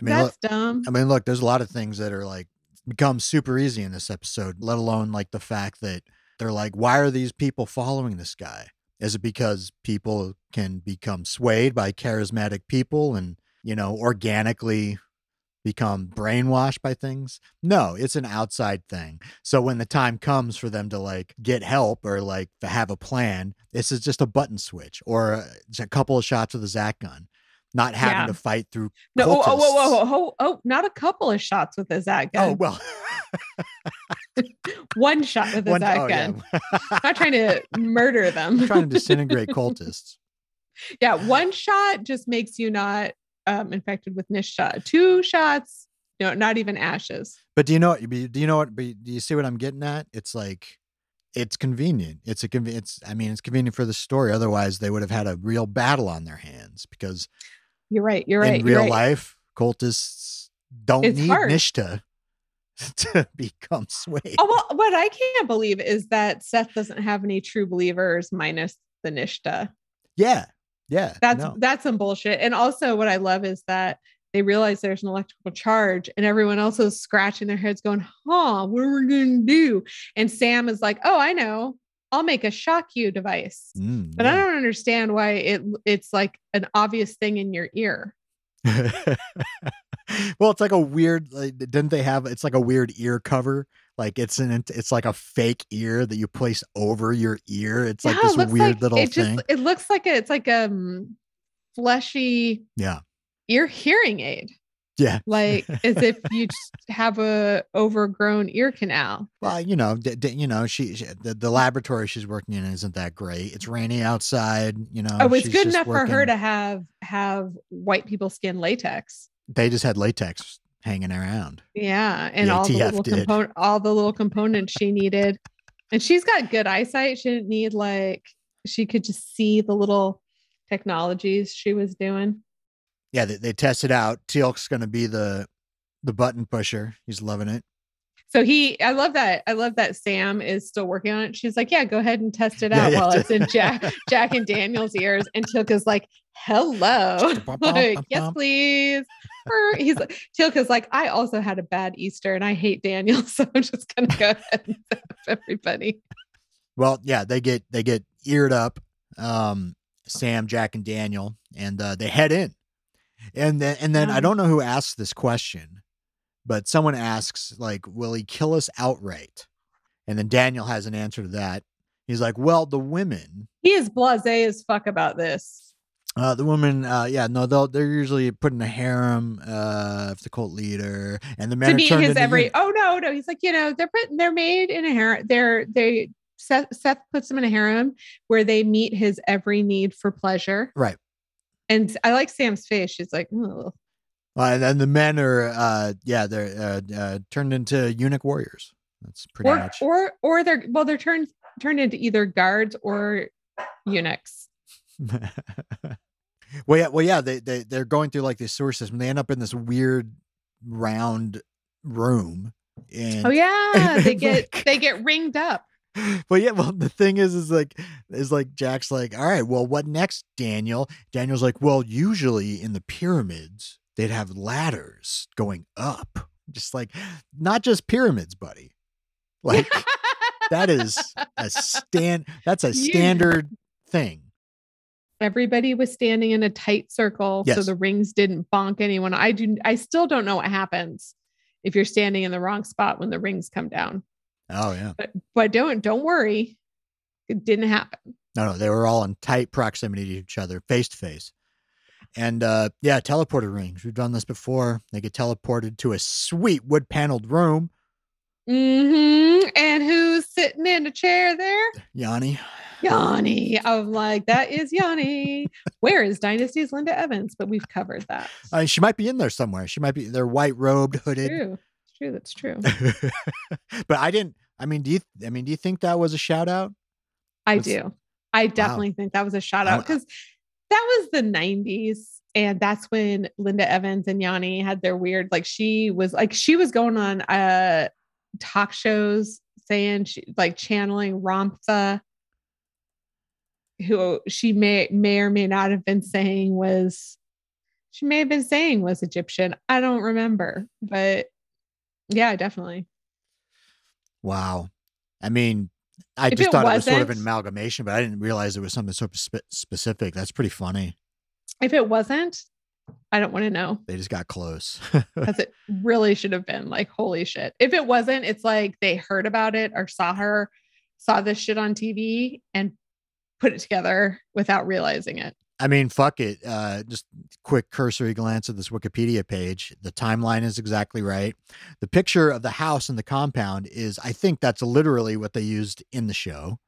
I mean, look, that's dumb. I mean, look. There's a lot of things that are like become super easy in this episode. Let alone like the fact that they're like, why are these people following this guy? Is it because people can become swayed by charismatic people and you know organically become brainwashed by things. No, it's an outside thing. So when the time comes for them to like get help or like to have a plan, this is just a button switch or uh, just a couple of shots with a Zat gun, not having Yeah. to fight through. No, oh, oh, whoa, whoa, whoa, oh, not a couple of shots with a Zat gun. Oh well, One shot with a. Zat oh, yeah. Not trying to murder them. trying to disintegrate cultists. Yeah, one shot just makes you not um, infected with Nishta. Two shots, no, not even ashes. But do you know? what- Do you know what? Do you see what I'm getting at? It's like, it's convenient. It's a conven- It's. I mean, it's convenient for the story. Otherwise, they would have had a real battle on their hands because You're right. You're right. in real right. life, cultists don't It's need hard. Nishta to become swayed. Oh, well, what I can't believe is that Seth doesn't have any true believers minus the Nishta. Yeah, yeah. That's no. that's some bullshit. And also, what I love is that they realize there's an electrical charge, and everyone else is scratching their heads, going, "Huh, what are we gonna do?" And Sam is like, "Oh, I know. I'll make a shock you device." Mm, But I don't understand why it it's like an obvious thing in your ear. well, it's like a weird. Like, didn't they have? It's like a weird ear cover. Like it's an. It's like a fake ear that you place over your ear. It's like Yeah, this it looks weird like- little it thing. Just, it looks like a, it's like a um, fleshy yeah, ear hearing aid, yeah. like as if you just have a overgrown ear canal. Well, you know, d- d- you know, she, she the, the laboratory she's working in isn't that great. It's rainy outside. You know, oh, it's good enough for her to have have white people skin latex. They just had latex hanging around. Yeah, and The all the ATF little did. component, all the little components she needed, and she's got good eyesight. She didn't need like she could just see the little technologies she was doing. Yeah, they, they tested out. Teal'c's going to be the the button pusher. He's loving it. So he, I love that. I love that Sam is still working on it. She's like, yeah, go ahead and test it out yeah. while it's in Jack, Jack and Daniel's ears. And Teal'c's like, hello. like, yes, please. He's like, Teal'c's like, I also had a bad Easter and I hate Daniel. So I'm just going to go ahead and everybody. Well, yeah, they get they get eared up, um, Sam, Jack, and Daniel, and uh, they head in, and then and then I don't know who asked this question, but someone asks like, "Will he kill us outright?" And then Daniel has an answer to that. He's like, "Well, the women, He is blasé as fuck about this. uh, the women, uh, yeah, no, they'll they're usually put in a harem uh, of the cult leader, and the men to be his every eunuchs." oh no no he's like you know they're put they're made in a harem they're they Seth, Seth puts them in a harem where they meet his every need for pleasure right." and I like Sam's face she's like oh Uh, and then the men are, uh, yeah, they're uh, uh, turned into eunuch warriors. That's pretty or much. or or they're well they're turned turned into either guards or eunuchs well, yeah, well, yeah. They they they're going through like this sewer system. They end up in this weird round room. And oh yeah they get like- they get ringed up Well, yeah. Well, the thing is, is like, is like Jack's like, all right. Well, what next, Daniel? Daniel's like, well, usually in the pyramids they'd have ladders going up, just like not just pyramids, buddy. Like that is a stand. That's a standard thing. everybody was standing in a tight circle so the rings didn't bonk anyone I do I still don't know what happens if you're standing in the wrong spot when the rings come down Oh yeah. but but don't don't worry it didn't happen No, no, they were all in tight proximity to each other, face to face. And uh yeah, teleporter rings. We've done this before. They get teleported to a sweet wood paneled room. Mm-hmm. and who's sitting in a chair there Yanni. yanni i'm like that is yanni where is dynasty's linda evans but we've covered that Uh, she might be in there somewhere. She might be they're white robed, hooded. true it's true that's true but I didn't I mean, do you I mean, do you think that was a shout out? i That's- do i definitely think that was a shout out because that was the 90s and that's when linda evans and yanni had their weird like she was like she was going on uh talk shows saying she like channeling Ramtha, who she may may or may not have been saying was she may have been saying was Egyptian. I don't remember, but yeah, definitely. Wow. I mean, I If just it thought it was sort of an amalgamation, but I didn't realize it was something so spe- specific. That's pretty funny. If it wasn't, I don't want to know They just got close. because it really should have been like, holy shit. If it wasn't, it's like they heard about it or saw her, saw this shit on TV and put it together without realizing it. I mean, fuck it. Uh, just quick cursory glance at this Wikipedia page. The timeline is exactly right. The picture of the house and the compound is, I think that's literally what they used in the show.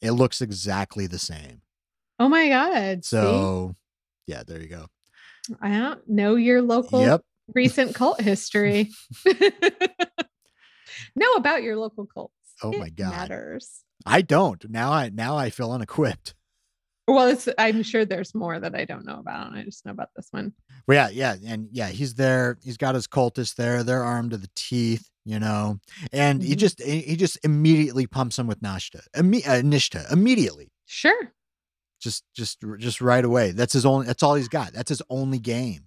It looks exactly the same. Oh my God. see? So, yeah, there you go. I don't know your local Yep. recent cult history. know about your local cults. Oh It my God. matters. I don't. Now I now I feel unequipped. Well, it's, I'm sure there's more that I don't know about. I just know about this one. Well, yeah, yeah, and yeah, he's there. He's got his cultists there. They're armed to the teeth, you know, and he Mhm. just he he just immediately pumps him with Nashta, Imme- uh, Nishta, immediately, Sure. just just just right away. That's his only. That's all he's got. That's his only game.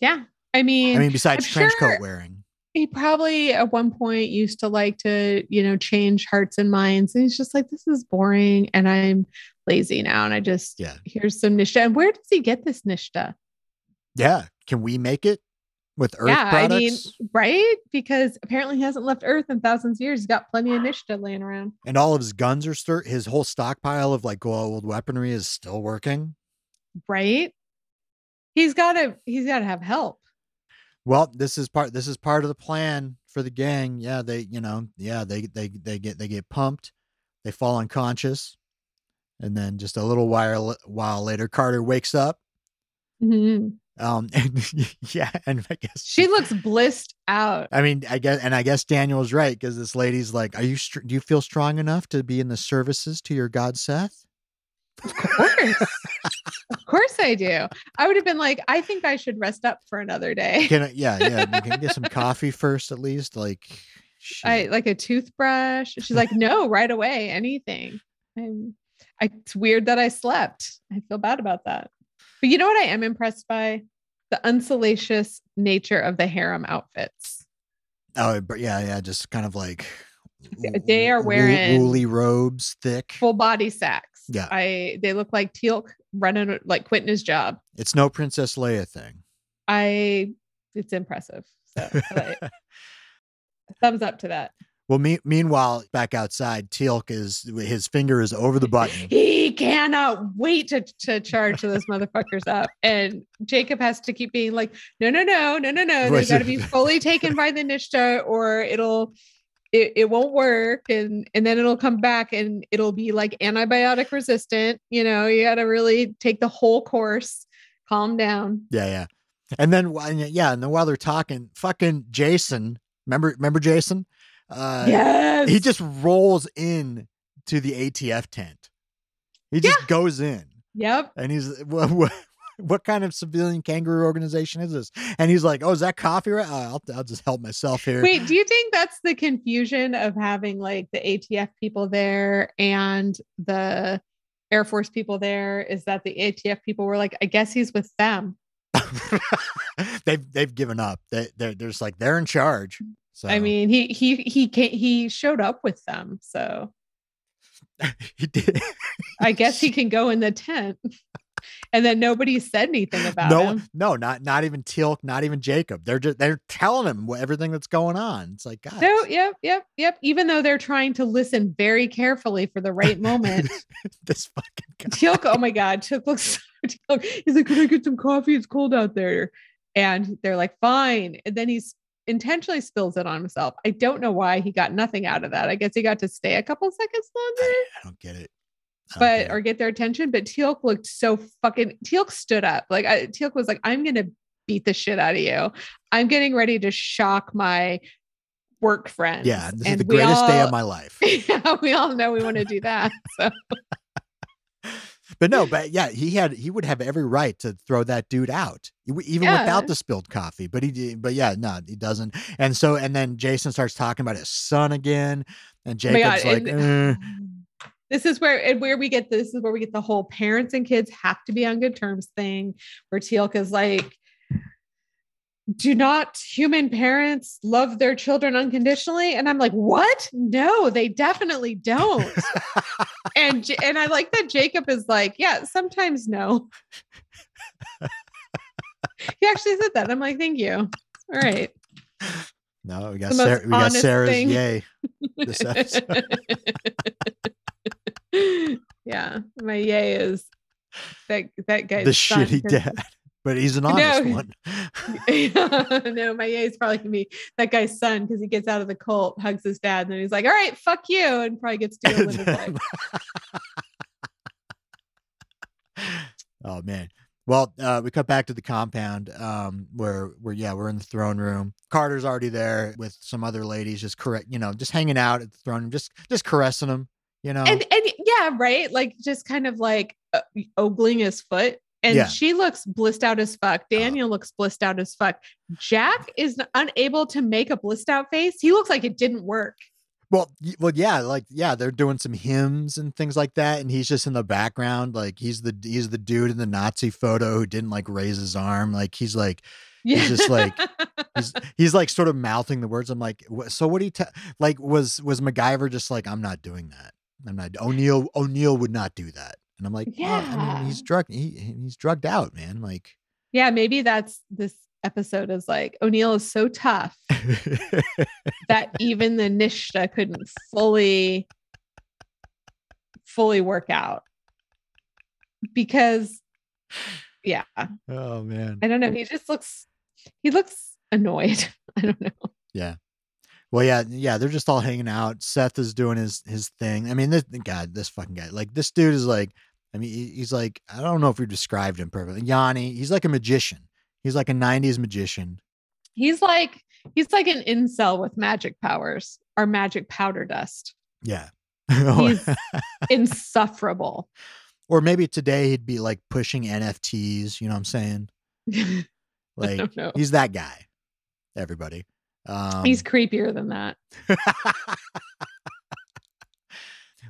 Yeah. I mean, I mean, besides I'm trench sure- coat wearing. He probably at one point used to like to, you know, change hearts and minds. And he's just like, this is boring and I'm lazy now. And I just, Yeah. here's some Nishta. And where does he get this Nishta? Yeah, can we make it with Earth yeah. products? I mean, right? Because apparently he hasn't left Earth in thousands of years. He's got plenty of Nishta laying around. and all of his guns are still. His whole stockpile of like old weaponry is still working. Right. He's got to, he's got to have help. Well, this is part this is part of the plan for the gang. Yeah, they, you know, yeah, they they they get they get pumped, they fall unconscious, and then just a little while while later, Carter wakes up. Mhm. Um, and yeah, and I guess She looks blissed out. I mean, I guess, and I guess Daniel was right because this lady's like, "Are you? Str- do you feel strong enough to be in the services to your god Seth?" Of course. Of course I do. I would have been like, I think I should rest up for another day. Can I, yeah, yeah. Can get some coffee first, at least? Like, I like a toothbrush. She's like, no, right away, anything. I'm, I, it's weird that I slept. I feel bad about that. But you know what I am impressed by? The unsalacious nature of the harem outfits. oh, but yeah, yeah, just kind of like they are wearing- woolly robes, thick. Full body sacks. Yeah. I they look like Teal'c running like quitting his job. It's no Princess Leia thing. I it's impressive. So like- thumbs up to that. Well, me- meanwhile, back outside, Teal'c is his finger is over the button. He cannot wait to, to charge those motherfuckers up. And Jacob has to keep being like, no, no, no, no, no, no. They got to be fully taken by the Nishta or it'll it, it won't work and and then it'll come back and it'll be like antibiotic resistant. You know, you got to really take the whole course. Calm down. Yeah, yeah. And then, yeah, and then while they're talking, fucking Jason, remember, remember Jason? Uh, yes. he just rolls in to the ATF tent. He just goes in, Yep. and he's what, kind of civilian kangaroo organization is this? And he's like, "Oh, is that coffee? Right? Uh, I'll, I'll just help myself here." Wait, do you think that's the confusion of having like the ATF people there and the Air Force people there? Is that the ATF people were like, I guess he's with them. they've they've given up. They they're, they're just like they're in charge. So I mean, he he he ca- he showed up with them, so he did. I guess he can go in the tent. And then nobody said anything about it. no, him. no, not not even Teal'c, not even Jacob. They're just they're telling him everything that's going on. It's like, God, No, yep, yep, yep. Even though they're trying to listen very carefully for the right moment. this fucking guy. Teal'c, oh my God, Teal'c looks so Teal'c. He's like, Can I get some coffee? It's cold out there. And they're like, Fine. And then he's intentionally spills it on himself. I don't know why he got nothing out of that. I guess he got to stay a couple seconds longer, I don't get it. But it. or get their attention. But Teal'c looked so fucking Teal'c stood up. Like I, Teal'c was like, I'm gonna beat the shit out of you. I'm getting ready to shock my work friends. yeah, this is And the we greatest day of my life. yeah, we all know we want to do that. So But no, but yeah, he had he would have every right to throw that dude out, even Yeah. without the spilled coffee. But he. But yeah, no, he doesn't. And so, and then Jason starts talking about his son again, and Oh Jacob's God, like, and- "Eh." This is where and where we get this is where we get the whole parents and kids have to be on good terms thing where Teal'c is like do not human parents love their children unconditionally? And i'm like what? No they definitely don't. And and i like that jacob is like yeah sometimes no. He actually said that. I'm like thank you. All right. No, we got Sarah, we got Sarah's thing. yay. This episode. yeah, my yay is that that guy's the shitty dad, but he's an honest No. one. no, my yay is probably gonna be that guy's son because he gets out of the cult, hugs his dad, and then he's like, "All right, fuck you," and probably gets to go live his life. oh man. Well, uh, we cut back to the compound um, where we're yeah we're in the throne room. Carter's already there with some other ladies, just correct you know just hanging out at the throne room, just just caressing him. You know, And and yeah, right, like just kind of like uh, ogling his foot. And Yeah. she looks blissed out as fuck. Daniel looks blissed out as fuck. Jack is unable to make a blissed out face. He looks like it didn't work. Well, well, yeah, like yeah, they're doing some hymns and things like that, and he's just in the background, like he's the he's the dude in the Nazi photo who didn't like raise his arm, like he's like Yeah. just like- he's he's like sort of mouthing the words. I'm like, so what do you tell? Like, was was MacGyver just like, I'm not doing that. I'm not. O'Neill O'Neill would not do that, and I'm like, yeah, I mean, he's drugged. He he's drugged out, man. Like, yeah, maybe that's this episode is like O'Neill is so tough that even the Nishta couldn't fully fully work out. Because yeah, oh man. I don't know. He just looks he looks annoyed. I don't know. Well, yeah, yeah, they're just all hanging out. Seth is doing his his thing. I mean, this God, this fucking guy, like this dude is like, I mean, he's like, I don't know if we described him perfectly. Yanni, he's like a magician. He's like a '90s magician. He's like he's like an incel with magic powers or magic powder dust. Yeah. Oh. He's insufferable. or maybe today he'd be like pushing NFTs. You know what I'm saying? Like he's that guy. Everybody. Um, He's creepier than that.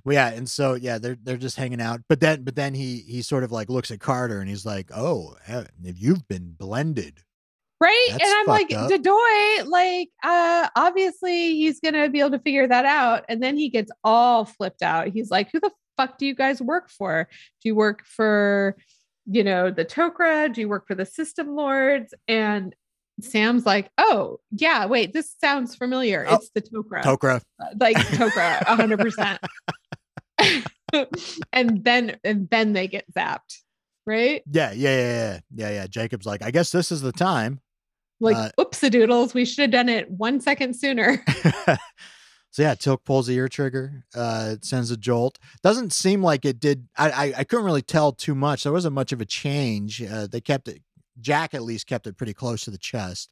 well, yeah, and so yeah, they're they're just hanging out. But then but then he he sort of like looks at Carter and he's like, "Oh, you've been blended." Right. That's and I'm like, up. Dadoy, like, uh, obviously he's gonna be able to figure that out. And then he gets all flipped out. He's like, Who the fuck do you guys work for? Do you work for, you know, the Tok'ra? Do you work for the system lords? And Sam's like, Oh, yeah, wait, this sounds familiar. Oh, it's the Tok'ra. Tok'ra. like Tok'ra, hundred percent. And then and then they get zapped, right? Yeah, yeah, yeah, yeah, yeah, yeah. Jacob's like, I guess this is the time. Like, Uh, oops, doodles, we should have done it one second sooner. so yeah, Teal'c pulls the ear trigger, uh, it sends a jolt. Doesn't seem like it did. I, I I couldn't really tell too much. There wasn't much of a change. Uh, they kept it. Jack at least kept it pretty close to the chest.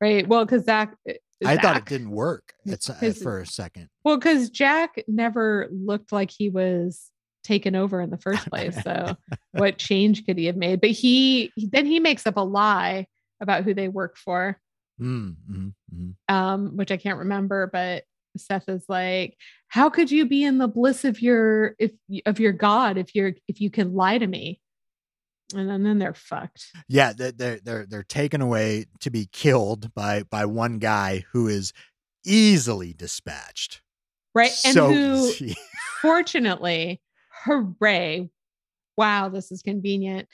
Right. Well, because Zach, uh, I thought it didn't work at, His- for a second. Well, because Jack never looked like he was taken over in the first place. So, what change could he have made? But he he- then he makes up a lie about who they work for, Mm, mhm, mhm. um, which I can't remember. But Seth is like, "How could you be in the bliss of your if of your God if you're if you can lie to me?" And then, then they're fucked. Yeah, they- they're they're they're taken away to be killed by by one guy who is easily dispatched. Right. And so who easy. fortunately, hooray, wow, this is convenient,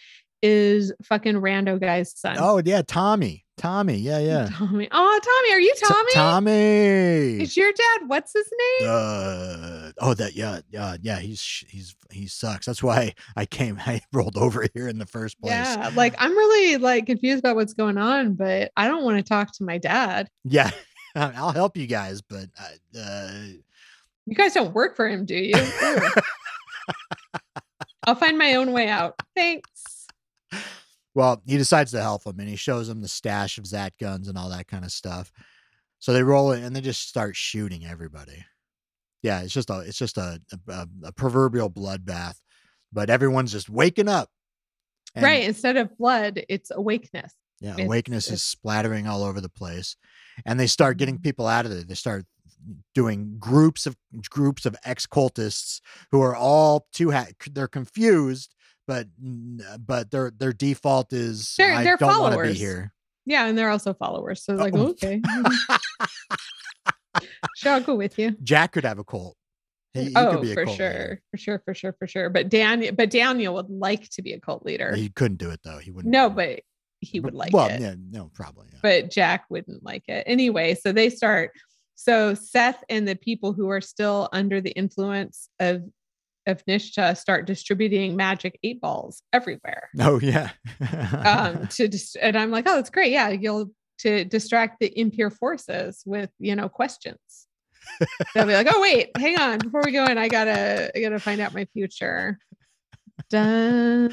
is fucking rando guy's son. Oh yeah, Tommy. Tommy. Yeah, yeah. Tommy. Oh, Tommy, are you T- Tommy? Tommy. Is your dad? What's his name? Uh, oh, that yeah, yeah, yeah. He's he's he sucks. That's why I came. I rolled over here in the first place. yeah, like I'm really like confused about what's going on, but I don't want to talk to my dad. Yeah, I'll help you guys, but uh, uh, You guys don't work for him, do you? I'll find my own way out. Thanks. Well, he decides to help him, and he shows him the stash of Zat guns and all that kind of stuff. So they roll it, and they just start shooting everybody. Yeah, it's just a it's just a a, a proverbial bloodbath, but everyone's just waking up. And- right. Instead of blood, it's awakeness. Yeah, It's- awakeness is splattering all over the place, and they start getting Mhm. people out of there. They start doing groups of groups of ex cultists who are all too ha- they're confused, but uh, but their their default is They're- I they're don't want to be here. Yeah, and they're also followers. So it's like, Oh. okay. sure, I'll go with you. Jack could have a cult. He, he oh, could be a for cult sure, leader. for sure, for sure, for sure. But Daniel, but Daniel would like to be a cult leader. He couldn't do it though. He wouldn't. no, but he would like well, it. yeah, no, probably. Yeah. But Jack wouldn't like it anyway. So they start. So Seth and the people who are still under the influence of of Nishta start distributing magic eight balls everywhere. Oh yeah. um to just and i'm like oh that's great. Yeah you'll to distract the impure forces with you know questions. They'll be like oh wait hang on. Before we go in i gotta i gotta find out my future. Does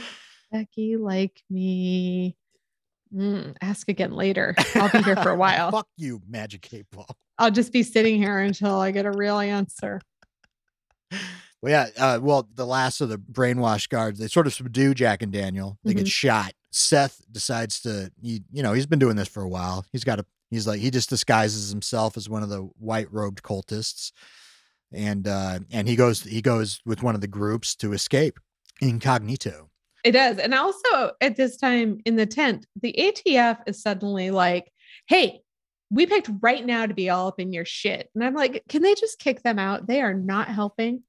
becky like me. Mm, ask again later. I'll be here for a while. Fuck you, magic eight ball. i'll just be sitting here until i get a real answer Well, yeah. Uh, well, the last of the brainwash guards, they sort of subdue Jack and Daniel. They get Mhm. shot. Seth decides to, he, you know, he's been doing this for a while. He's got a, he's like, he just disguises himself as one of the white robed cultists. And, uh, and he goes, he goes with one of the groups to escape incognito. It does. And also at this time in the tent, the ATF is suddenly like, hey, we picked right now to be all up in your shit. And I'm like, can they just kick them out? They are not helping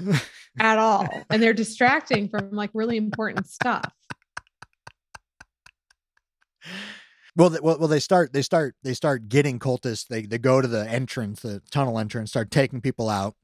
at all. And they're distracting from like really important stuff. Well, they, well, they start, they start, they start getting cultists. They, they go to the entrance, the tunnel entrance, start taking people out.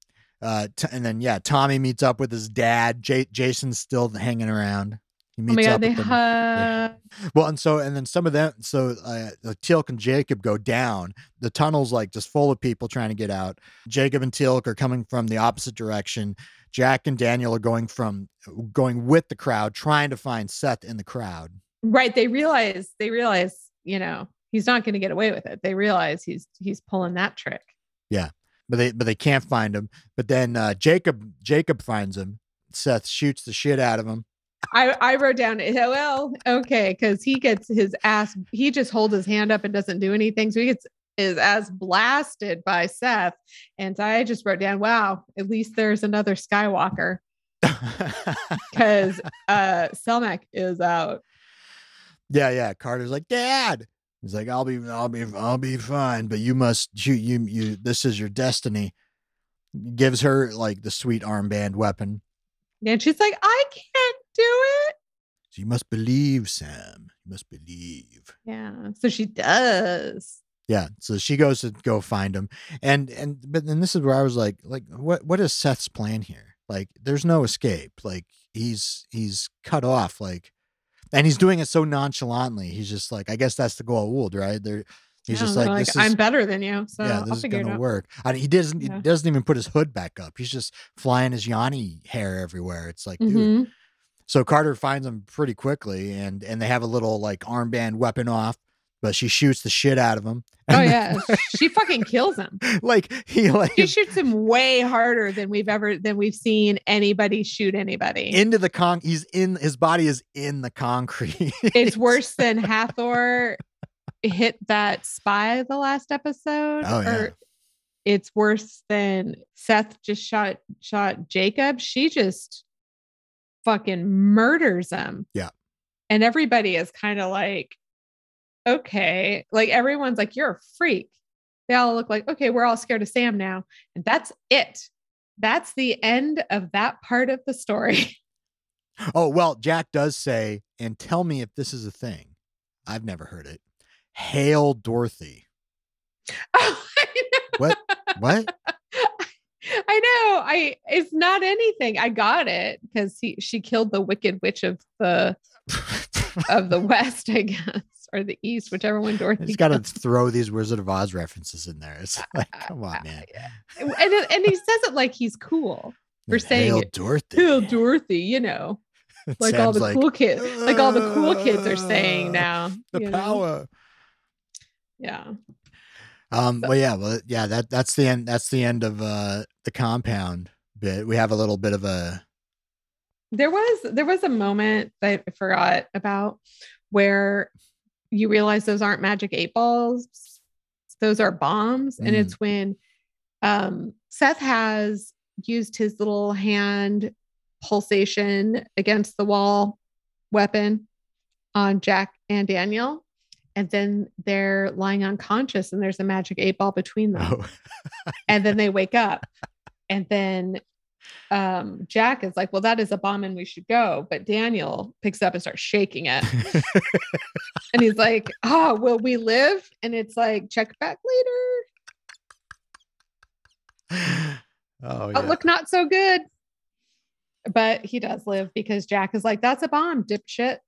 Uh, t- and then yeah, Tommy meets up with his dad. J- Jason's still hanging around. He Oh meets my God, up they with them. hug. Well, and so and then some of them, so uh, Teal'c and Jacob go down. The tunnel's like just full of people trying to get out. Jacob and Teal'c are coming from the opposite direction. Jack and Daniel are going from going with the crowd, trying to find Seth in the crowd. Right. They realize, they realize, you know, he's not going to get away with it. They realize he's he's pulling that trick. Yeah, but they but they can't find him. But then uh, Jacob Jacob finds him. Seth shoots the shit out of him. I, I wrote down, well, okay, because he gets his ass, he just holds his hand up and doesn't do anything. So he gets is as blasted by Seth. And I just wrote down, wow, at least there's another Skywalker because uh Selmak is out. yeah, yeah. Carter's like, Dad. He's like, I'll be, I'll be, I'll be fine, but you must, you, you, you. This is your destiny. Gives her like the sweet armband weapon. And she's like, I can't do it. So you must believe, Sam. You must believe. Yeah. So she does. Yeah. So she goes to go find him, and and but then this is where I was like, like what what is Seth's plan here? Like, there's no escape. Like he's he's cut off. Like, and he's doing it so nonchalantly. He's just like, I guess that's the goal, Wold, right? There. He's Yeah, just like, this I'm better than you. So yeah, I'll this is gonna work. And he doesn't Yeah. he doesn't even put his hood back up. He's just flying his Yanni hair everywhere. It's like, dude. Mm-hmm. So Carter finds him pretty quickly, and and they have a little like armband weapon off, but she shoots the shit out of him. Oh yeah. she fucking kills him. like he like She shoots him way harder than we've ever than we've seen anybody shoot anybody. into the con. He's in his body is in the concrete. it's worse than Hathor hit that spy the last episode. Oh, yeah. Or it's worse than Seth just shot shot Jacob. She just fucking murders him. Yeah. And everybody is kind of like, okay. Like everyone's like, you're a freak. They all look like, okay, we're all scared of Sam now. And that's it. That's the end of that part of the story. oh well, Jack does say, and tell me if this is a thing. I've never heard it. Hail Dorothy. Oh. What? What? I know. I it's not anything. I got it because he she killed the wicked witch of the of the west, I guess, or the east, whichever one Dorothy. He's got to throw these Wizard of Oz references in there. It's like, come on, man. and and he says it like he's cool. for And saying Hail it. Dorothy. Hail Dorothy, you know, like all the cool kids, like all the cool kids are saying "Uh, now. The you know? power. Yeah. Um, well, yeah, well, yeah, that that's the end. That's the end of uh the compound bit. We have a little bit of a there was there was a moment that I forgot about where you realize those aren't magic eight balls those are bombs and Mm. it's when um Seth has used his little hand pulsation against the wall weapon on Jack and Daniel and then they're lying unconscious and there's a magic eight ball between them. Oh, and then they wake up. And then um jack is like well that is a bomb and we should go. But daniel picks up and starts shaking it. And he's like oh will we live? And it's like check back later. Oh yeah. oh, look not so good. But he does live because jack is like that's a bomb dipshit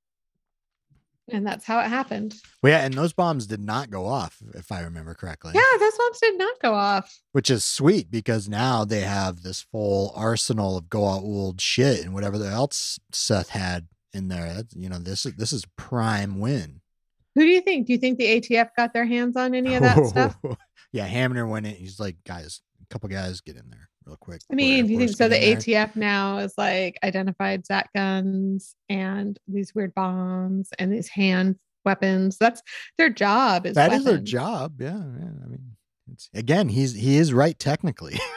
and that's how it happened well, yeah, and those bombs did not go off, if I remember correctly. yeah those bombs did not go off which is sweet because now they have this full arsenal of go out old shit and whatever else Seth had in there. That's, you know, this is this is prime win. who do you think do you think the atf got their hands on any of that stuff yeah, Hamner went in. He's like, guys, a couple guys get in there real quick. I mean, do you think so? The there." ATF now is like identified Zat guns and these weird bombs and these hand weapons. That's their job. Is That is their job. Yeah, yeah. I mean, it's again, he's he is right technically.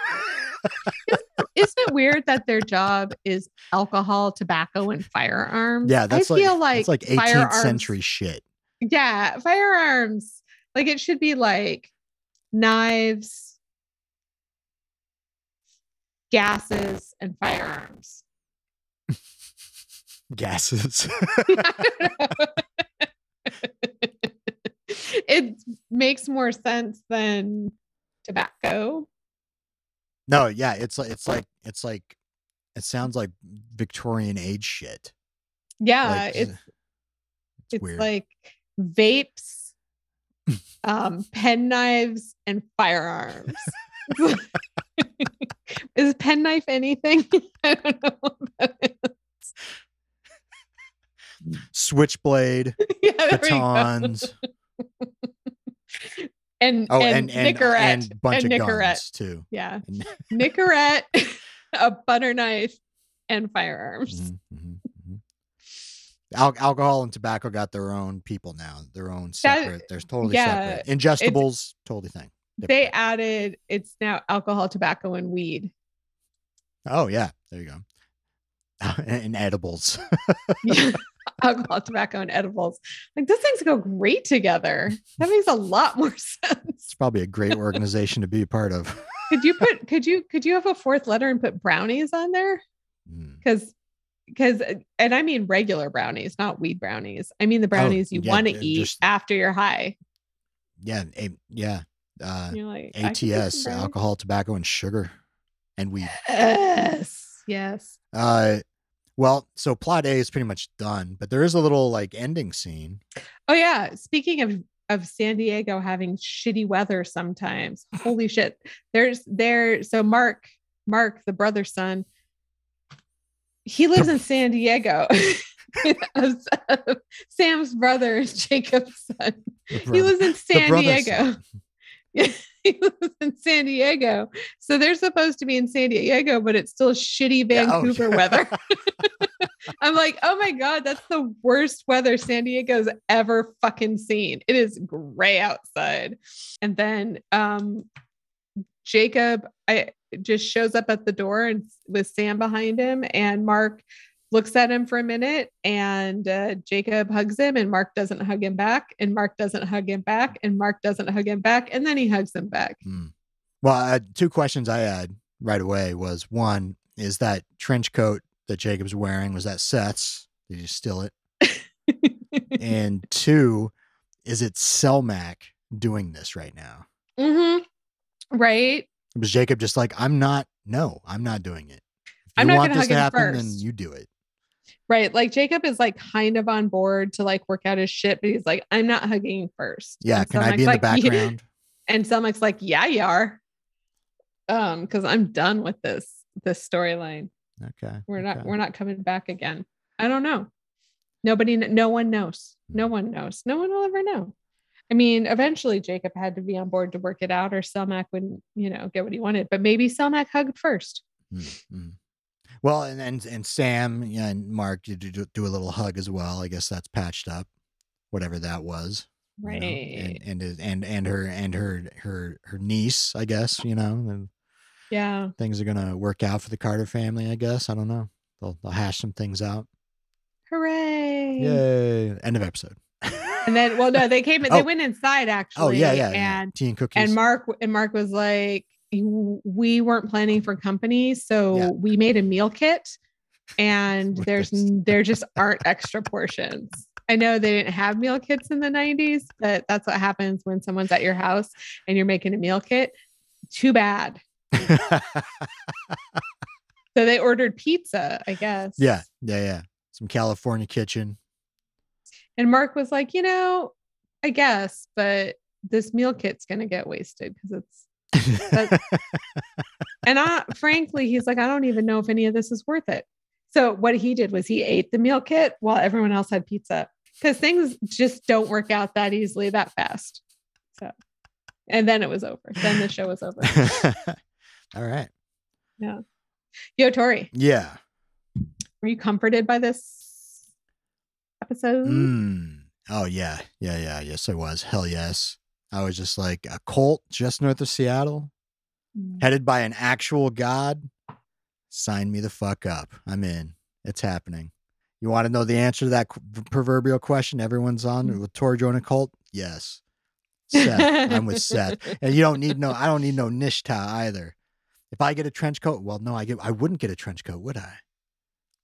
Isn't it weird that their job is alcohol, tobacco, and firearms? yeah, that's I like feel like it's like 18th firearms- century shit. Yeah, firearms. Like it should be like knives, gases, and firearms. Gases. it makes more sense than tobacco. no, yeah, it's like it's like it's like it sounds like Victorian age shit. Yeah, Like, it's it's it's weird. like vapes, um, pen knives, and firearms. Is penknife anything? I don't know. What that is. Switchblade, yeah, there we go. batons. And Oh, and, and and Nicorette and bunch and of Nicorette. guns too. Yeah, Nicorette, a butter knife, and firearms. Mhm, mhm, mhm. Al- alcohol and tobacco got their own people now, their own That- separate. They're totally yeah, separate. Ingestibles, totally thing. They added it's now alcohol, tobacco, and weed. Oh yeah, there you go. and edibles. alcohol, tobacco, and edibles. Like those things go great together. That makes a lot more sense. It's probably a great organization to be a part of. Could you put could you could you have a fourth letter and put brownies on there? Mm. Because because and I mean regular brownies, not weed brownies. I mean the brownies you yeah, want to eat just- after you're high. Yeah, yeah. Uh, like "I could do some ATS, alcohol, tobacco, and sugar, and weed. Yes. Yes. Uh, well, so plot A is pretty much done, but there is a little like ending scene. Oh yeah. Speaking of of San Diego having shitty weather sometimes. Holy shit. There's there. So Mark, Mark, the brother son, he lives in San Diego. Of- of Sam's brother is Jacob's son. He lives in San Diego. son. He lives in San Diego. So they're supposed to be in San Diego, but it's still shitty Yeah, oh, Vancouver yeah. weather. I'm like, oh my God, that's the worst weather San Diego's ever fucking seen. It is gray outside. And then um Jacob I just shows up at the door and with Sam behind him, and Mark looks at him for a minute and uh, Jacob hugs him and Mark doesn't hug him back and Mark doesn't hug him back and Mark doesn't hug him back and then he hugs him back. Hmm. Well, uh, two questions I had right away was one is that trench coat that Jacob's wearing was that Seth's? Did you steal it? and two, is it Selmak doing this right now? hmm Right. Was Jacob just like, I'm not, no, I'm not doing it. If I'm you not want this to happen, then you do it. Right. Like Jacob is like kind of on board to like work out his shit, but he's like, I'm not hugging first. Yeah, And can I be in the like, "Yeah." background? And Selmak's like, yeah, you are. Um, because I'm done with this this storyline. Okay. We're not okay. we're not coming back again. I don't know. Nobody, no one knows. No Hmm. one knows. No one will ever know. I mean, eventually Jacob had to be on board to work it out, or Selmak wouldn't, you know, get what he wanted. But maybe Selmak hugged first. Mm, mm. Well, and, and and Sam and Mark you do, do do a little hug as well. I guess that's patched up, whatever that was. you Right. know, and and and and her and her her her niece, I guess. You know, yeah. things are gonna work out for the Carter family. I guess I don't know. They'll they'll hash some things out. Hooray. Yay! End of episode. And then, well, no, they came in, Oh. they went inside actually. oh yeah, yeah, yeah. And Tea and cookies. and Mark and Mark was like, we weren't planning for company, so Yeah. we made a meal kit, and there's there just aren't extra portions. I know they didn't have meal kits in the 90s, but that's what happens when someone's at your house and you're making a meal kit. Too bad. So they ordered pizza, I guess. yeah, yeah, yeah. Some California kitchen. And Mark was like, you know, I guess, but this meal kit's gonna get wasted because it's But- and I frankly, he's like, I don't even know if any of this is worth it. So what he did was he ate the meal kit while everyone else had pizza. Because things just don't work out that easily, that fast. So and then it was over. Then the show was over. All right. Yeah. Yo, Tori, Yeah. were you comforted by this episode? Mm. Oh yeah, yeah, yeah. Yes, I was. Hell yes. I was just like a cult just north of Seattle, Mm. headed by an actual god. Sign me the fuck up. I'm in. It's happening. You want to know the answer to that proverbial question everyone's on Mm. with Tor join a cult? Yes. Seth. I'm with Seth. And you don't need no. I don't need no Nish'ta either. If I get a trench coat, well, no, I get. I wouldn't get a trench coat, would I?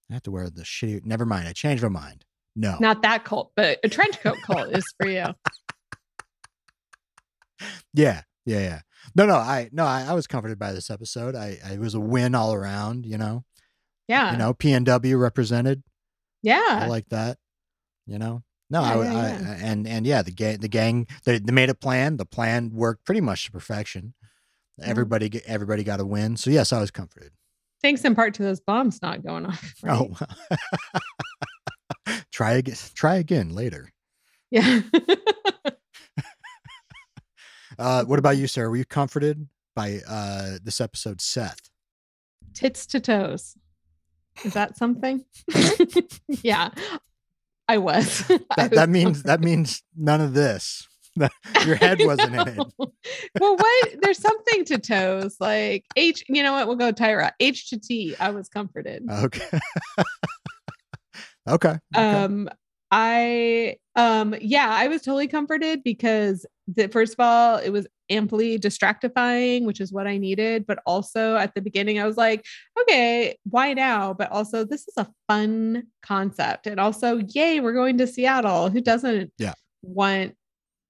I have to wear the shitty. Never mind. I changed my mind. No. Not that cult, but a trench coat cult is for you. Yeah, yeah, yeah. No, no, I no, I, I was comforted by this episode. I, I it was a win all around. You know, Yeah. you know, PNW represented. yeah. I like that. You know, no, Yeah, I, yeah, I yeah. and and yeah, the gang, the gang, they, they made a plan. The plan worked pretty much to perfection. Yeah. Everybody, everybody got a win. So yes, I was comforted. Thanks in part to those bombs not going off. Oh, right? Oh, try again. Try again later. Yeah. Uh, what about you, Sarah? Were you comforted by uh this episode, Seth? Tits to toes. Is that something? yeah. I was. I That, was that means that means none of this. Your head wasn't in it. well, what? There's something to toes. Like H, you know what? We'll go Tyra. H to T. I was comforted. Okay. okay. okay. Um, I um, yeah, I was totally comforted because the first of all, it was amply distractifying, which is what I needed. But also at the beginning, I was like, okay, why now? But also, this is a fun concept, and also, yay, we're going to Seattle. Who doesn't? Yeah. Want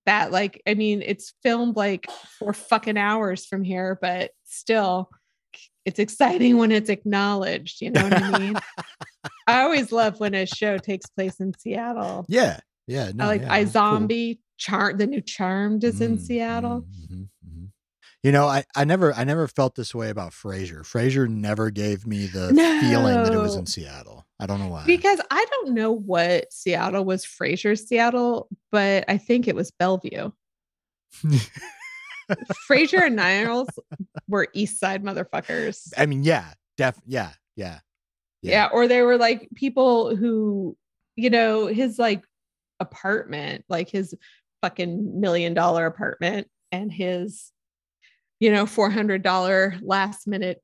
that like i mean it's filmed like for fucking hours from here but still it's exciting when it's acknowledged you know what i mean i always love when a show takes place in seattle yeah. Yeah. No, i like yeah, i was cool. zombie charm the new charmed is in Mm, seattle mm, mhm, mhm. You know, I, I never I never felt this way about Frasier. Frasier never gave me the feeling that it was in Seattle. I don't know why. because i don't know what seattle was frasier's seattle but i think it was bellevue frasier and niles were east side motherfuckers I mean, yeah, def yeah, yeah. yeah. or they were like people who you know his like apartment like his fucking million dollar apartment and his you know $400 last minute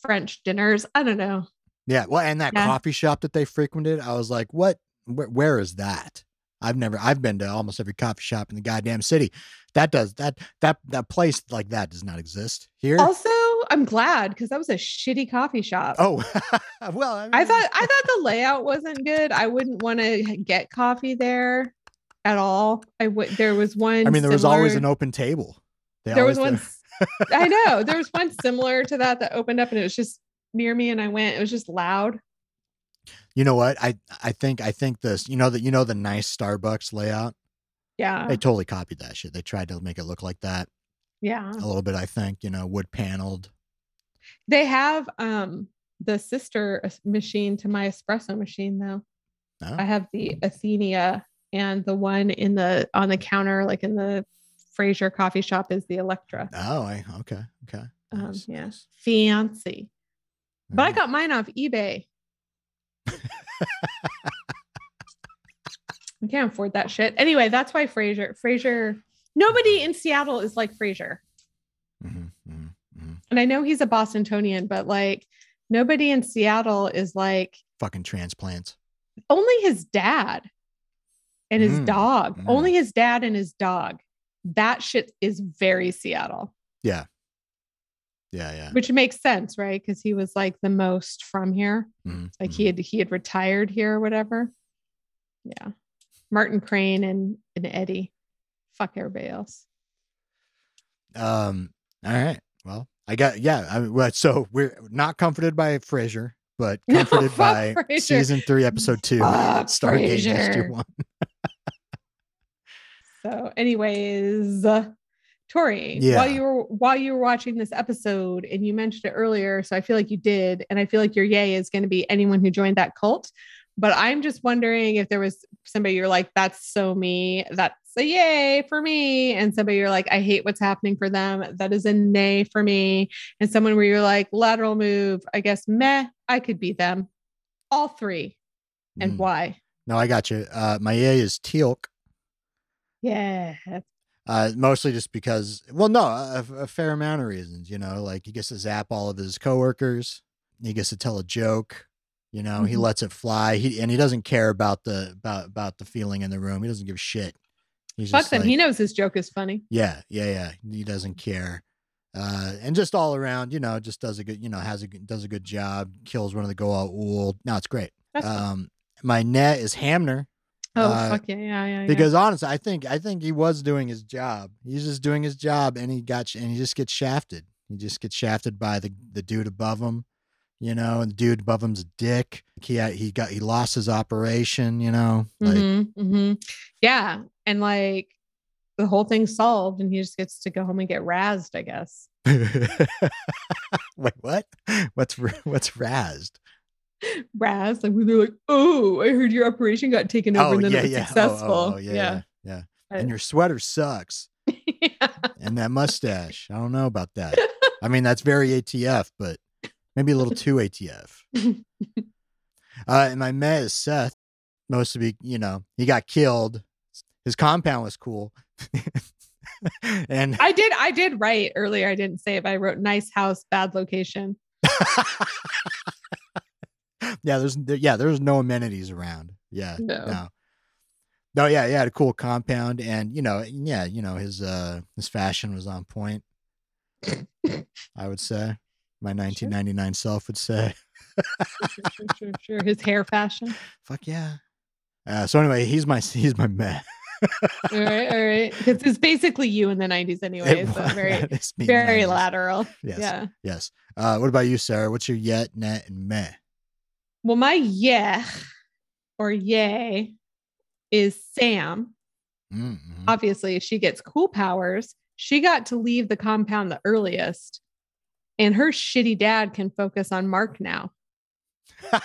french dinners i don't know Yeah. Well, and that Yeah. coffee shop that they frequented, I was like, what? Where, where is that? I've never. I've been to almost every coffee shop in the goddamn city. That does that. That that place like that does not exist here. also i'm glad because that was a shitty coffee shop oh, well. I, i thought i thought the layout wasn't good i wouldn't want to get coffee there at all i would there was one I mean, there was always an open table. They there was one I know there was one similar to that that opened up and it was just near me and i went it was just loud You know what? I I think I think this. You know that you know the nice Starbucks layout. yeah They totally copied that shit. They tried to make it look like that yeah a little bit. I think you know wood paneled. they have um the sister machine to my espresso machine though No? i have the athenia and the one in the on the counter like in the frasier coffee shop is the electra Oh, I okay okay. um Nice, yeah nice. fancy but i got mine off ebay I can't afford that shit. Anyway, that's why Frasier. Frasier. Nobody in Seattle is like Frasier, Mhm, mhm, mhm. and I know he's a Bostonian, but like nobody in Seattle is like Fucking transplants. only his dad and his Mm, dog. mm. Only his dad and his dog. That shit is very Seattle, Yeah. Yeah, yeah. which makes sense, right? Because he was like the most from here. Mhm, Like he had he had retired here or whatever. Yeah. Martin Crane and, and Eddie. Fuck everybody else. Um. All right. Well, I got yeah. I mean, well, so we're not comforted by Frasier, but comforted fuck by Frasier. season three, episode two, Fuck Stargate. SG One. So, anyways, uh, Tori, Yeah. while you were while you were watching this episode, and you mentioned it earlier, so I feel like you did, and I feel like your yay is going to be anyone who joined that cult. But I'm just wondering if there was somebody you're like, that's so me, that's a yay for me, and somebody you're like, I hate what's happening for them, that is a nay for me, and someone where you're like, lateral move, I guess, meh, I could be them, all three, and Mm. why? No, I got you. Uh, my yay is Teal'c. Yeah, Uh, mostly just because, well, no, a, a fair amount of reasons. You know, like he gets to zap all of his coworkers. He gets to tell a joke. You know, he Mhm. lets it fly. He and he doesn't care about the about about the feeling in the room. He doesn't give a shit. He's fuck them. like, he knows his joke is funny. Yeah, yeah, yeah. He doesn't care. Uh, and just all around, you know, just does a good, you know, has a does a good job. Kills one of the Goa'uld. No, it's great. That's. Um, my net is Hamner Oh Uh, fuck yeah, yeah, yeah. yeah. because honestly, I think I think he was doing his job. He's just doing his job, and he got and he just gets shafted. He just gets shafted by the the dude above him, you know, and the dude above him's a dick. He he got he lost his operation, you know, like Mhm, mhm. yeah, and like the whole thing's solved, and he just gets to go home and get razzed. I guess. wait, what? What's what's razzed? Razzed, like when they're like, "Oh, I heard your operation got taken over, and then it was Oh, Oh, successful." oh, yeah, yeah. yeah, yeah. And your sweater sucks. yeah. And that mustache. I don't know about that. I mean, that's very ATF, but maybe a little too ATF. Uh, and my meh is Seth. most of it, you know, he got killed. His compound was cool. and I did I did write earlier. I didn't say it, but I wrote nice house, bad location. Yeah, there's there, yeah, there's no amenities around. Yeah. No. No. No, yeah, he had a cool compound and you know, yeah, you know, his uh his fashion was on point. I would say. My 1999 self would say. Sure, sure, sure, sure. His hair fashion. Fuck yeah. Uh, so anyway, he's my he's my man. All right, all right. Because it's basically you in the 90s anyway. So very, that is me, very 90s. lateral. Yes. Yeah. Yes. Uh, what about you, Sarah? What's your yet, net, and meh? Well, my yeah or yay is Sam. Mm-hmm. Obviously, she gets cool powers. She got to leave the compound the earliest. And her shitty dad can focus on Mark now,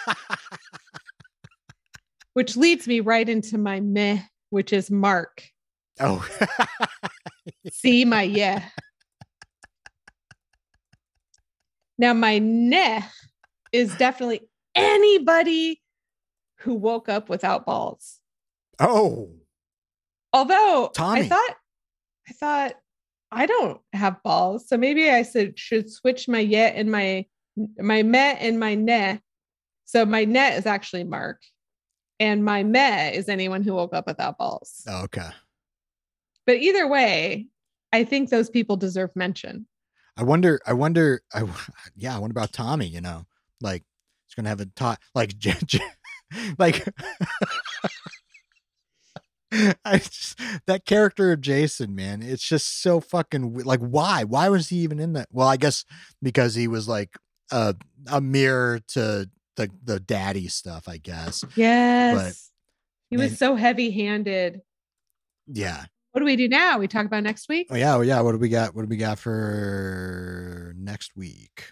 which leads me right into my meh, which is Mark. oh. See my yeah. Now my neh is definitely anybody who woke up without balls. oh. Although Tommy. I thought I thought I don't have balls, so maybe I should should switch my yet and my my met and my neh. So my net is actually Mark, and my meh is anyone who woke up without balls. Oh, okay. But either way, I think those people deserve mention. I wonder. I wonder. I, yeah. I wonder about Tommy. You know, like gonna have a talk. Like, J- J- like. I just, that character of Jason, man, it's just so fucking like. Why? Why was he even in that? Well, I guess because he was like a a mirror to the the daddy stuff. I guess. Yes. he man- was so heavy handed. Yeah. What do we do now? We talk about next week? Oh yeah. Oh yeah. What do we got? What do we got for next week?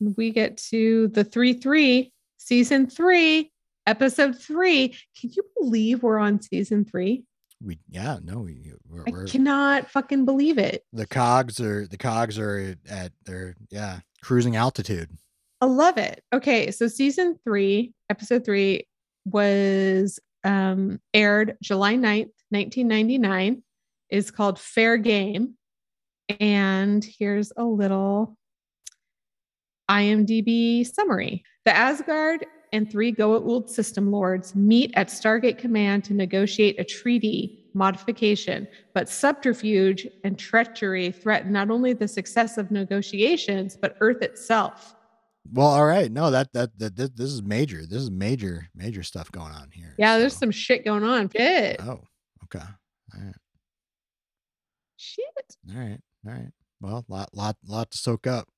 We get to the 3 3, season three, episode three. Can you believe we're on season three? We yeah. No. We we're, I we're cannot fucking believe it. the cogs are the cogs are at their yeah cruising altitude. I love it. Okay, so season three, episode three was um aired July 9th, 1999, is called Fair Game. And here's a little IMDb summary. The Asgard and three Goa'uld system lords meet at Stargate Command to negotiate a treaty modification, but subterfuge and treachery threaten not only the success of negotiations, but Earth itself. Well, all right. No, that that that this, this is major. This is major major stuff going on here. Yeah, there's some shit going on. Shit. Oh, okay. All right. Shit. All right. All right. Well, a lot lot lot to soak up.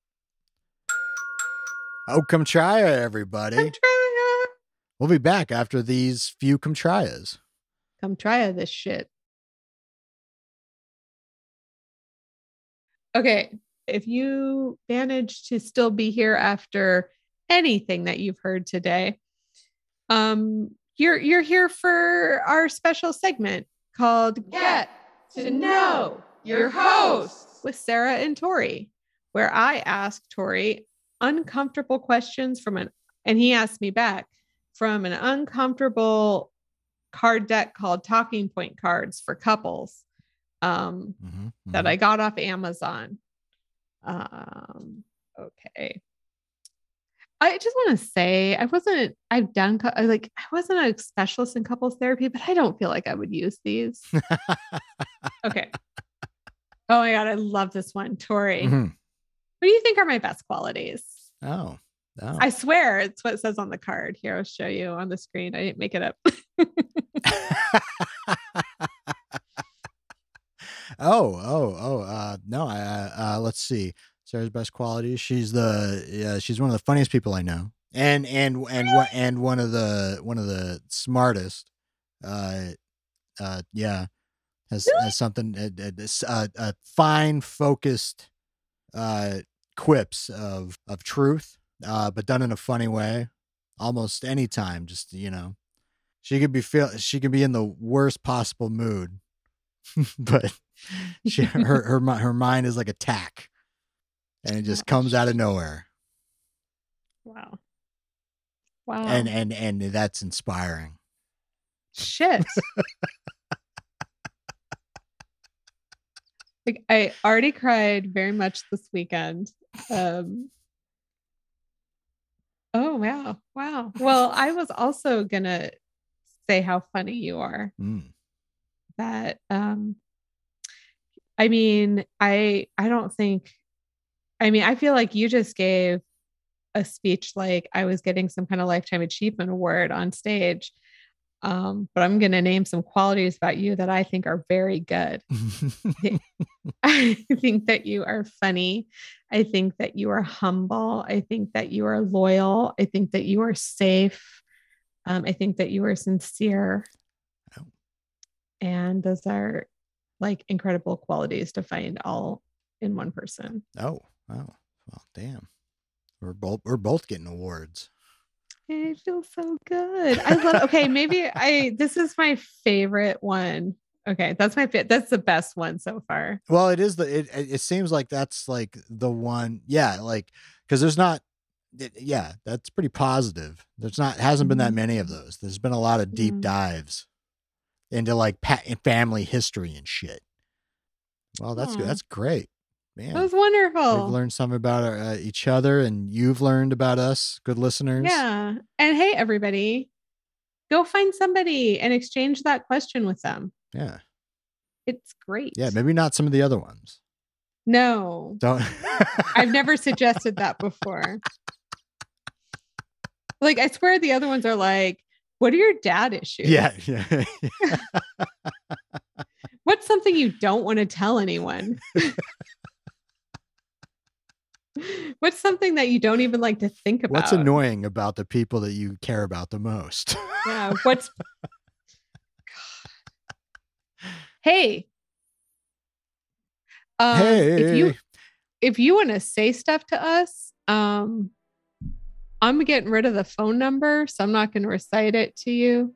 Oh, come try everybody. It. We'll be back after these few. Come try this shit. Okay. If you manage to still be here after anything that you've heard today, um, you're you're here for our special segment called Get to Know Your Host with Sarah and Tori, where I ask Tori uncomfortable questions from an and he asked me back from an uncomfortable card deck called Talking Point cards for couples um, Mhm, that mhm. I got off Amazon. Um, okay. I just want to say I wasn't. I've done I like I wasn't a specialist in couples therapy, but I don't feel like I would use these. okay. Oh my god, I love this one, Tori. Mhm. What do you think are my best qualities? Oh, oh. I swear it's what it says on the card. Here, I'll show you on the screen. I didn't make it up. oh, oh, oh. Uh, no, I, uh, uh, let's see. Sarah's best qualities. She's the, yeah, she's one of the funniest people I know, and and and one and one of the one of the smartest. Uh, uh, yeah, has has something uh, uh, this, uh, uh, fine focused, uh, quips of of truth, uh, but done in a funny way. Almost any time, just you know, she could be feel she could be in the worst possible mood, but she her her her mind is like a tack, and it just comes out of nowhere. Wow. Wow. and and and that's inspiring. Shit. Like I already cried very much this weekend. Um Oh wow. Wow. Well, I was also gonna say how funny you are. Mm. That um I mean, I I don't think I mean, I feel like you just gave a speech like I was getting some kind of lifetime achievement award on stage. Um, but I'm going to name some qualities about you that I think are very good. I think that you are funny. I think that you are humble. I think that you are loyal. I think that you are safe. Um, I think that you are sincere. Oh. And those are like incredible qualities to find all in one person. oh, oh, well, damn. We're both we're both getting awards. It feels so good. I love. Okay, maybe I. This is my favorite one. Okay, that's my fit. That's the best one so far. Well, it is the it. It seems like that's like the one. Yeah, like because there's not. It, yeah, that's pretty positive. There's not hasn't been that Mhm. many of those. There's been a lot of deep Mhm. dives into like pa- family history and shit. Well, that's good. That's great, man. That was wonderful. We've learned something about our, uh, each other, and you've learned about us, good listeners. Yeah. And hey, everybody, go find somebody and exchange that question with them. Yeah, It's great. yeah. Maybe not some of the other ones. No, Don't. I've never suggested that before. Like, I swear the other ones are like, what are your dad issues? yeah, yeah. What's something you don't want to tell anyone? What's something that you don't even like to think about? What's annoying about the people that you care about the most? Yeah. What's hey. Um, hey, if you if you want to say stuff to us, um, I'm getting rid of the phone number, so I'm not going to recite it to you.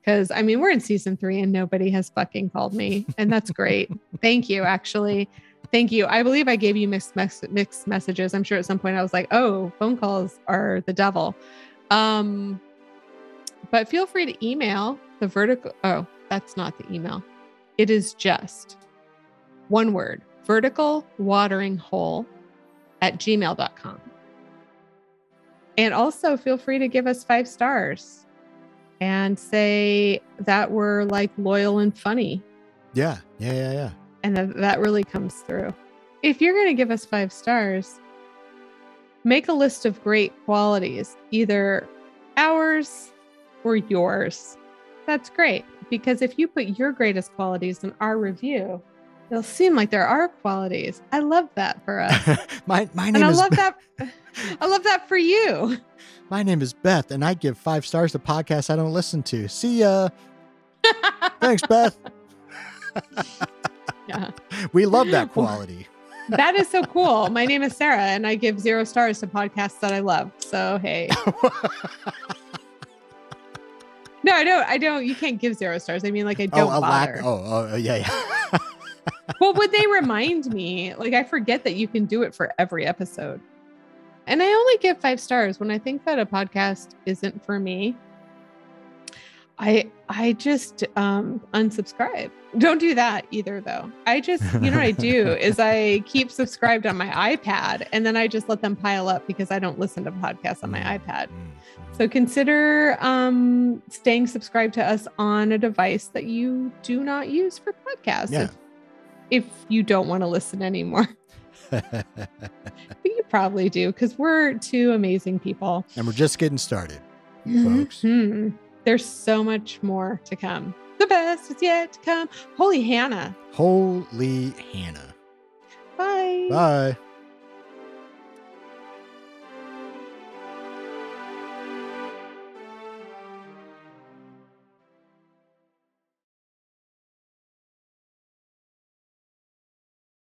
Because I mean, we're in season three and nobody has fucking called me, and that's great. Thank you, actually. Thank you. I believe I gave you mixed mes- mixed messages. I'm sure at some point I was like, "Oh, phone calls are the devil." Um, but feel free to email the vertical. Oh, that's not the email. It is just one word vertical watering hole at gmail.com. And also feel free to give us five stars and say that we're like loyal and funny. yeah, yeah, yeah, yeah. And that, that really comes through. If you're going to give us five stars, make a list of great qualities, either ours or yours. That's great because if you put your greatest qualities in our review, it'll seem like there are qualities. I love that for us. my my and name I is love that. I love that for you. my name is Beth, and I give five stars to podcasts I don't listen to. See ya. Thanks, Beth. Yeah. We love that quality. That is so cool. My name is Sarah, and I give zero stars to podcasts that I love. So hey, no, I don't. I don't. You can't give zero stars. I mean, like I don't oh, a lack. Oh, oh, yeah, yeah. well, would they remind me? Like I forget that you can do it for every episode, and I only give five stars when I think that a podcast isn't for me. I I just um unsubscribe. Don't do that either though. I just you know what I do is I keep subscribed on my iPad and then I just let them pile up because I don't listen to podcasts on my Mm, iPad. mm, mm. So consider um staying subscribed to us on a device that you do not use for podcasts Yeah. if, if you don't want to listen anymore. But you probably do because we're two amazing people. and we're just getting started. Folks. Mhm. There's so much more to come. The best is yet to come. Holy Hannah. Holy Hannah. Bye. Bye.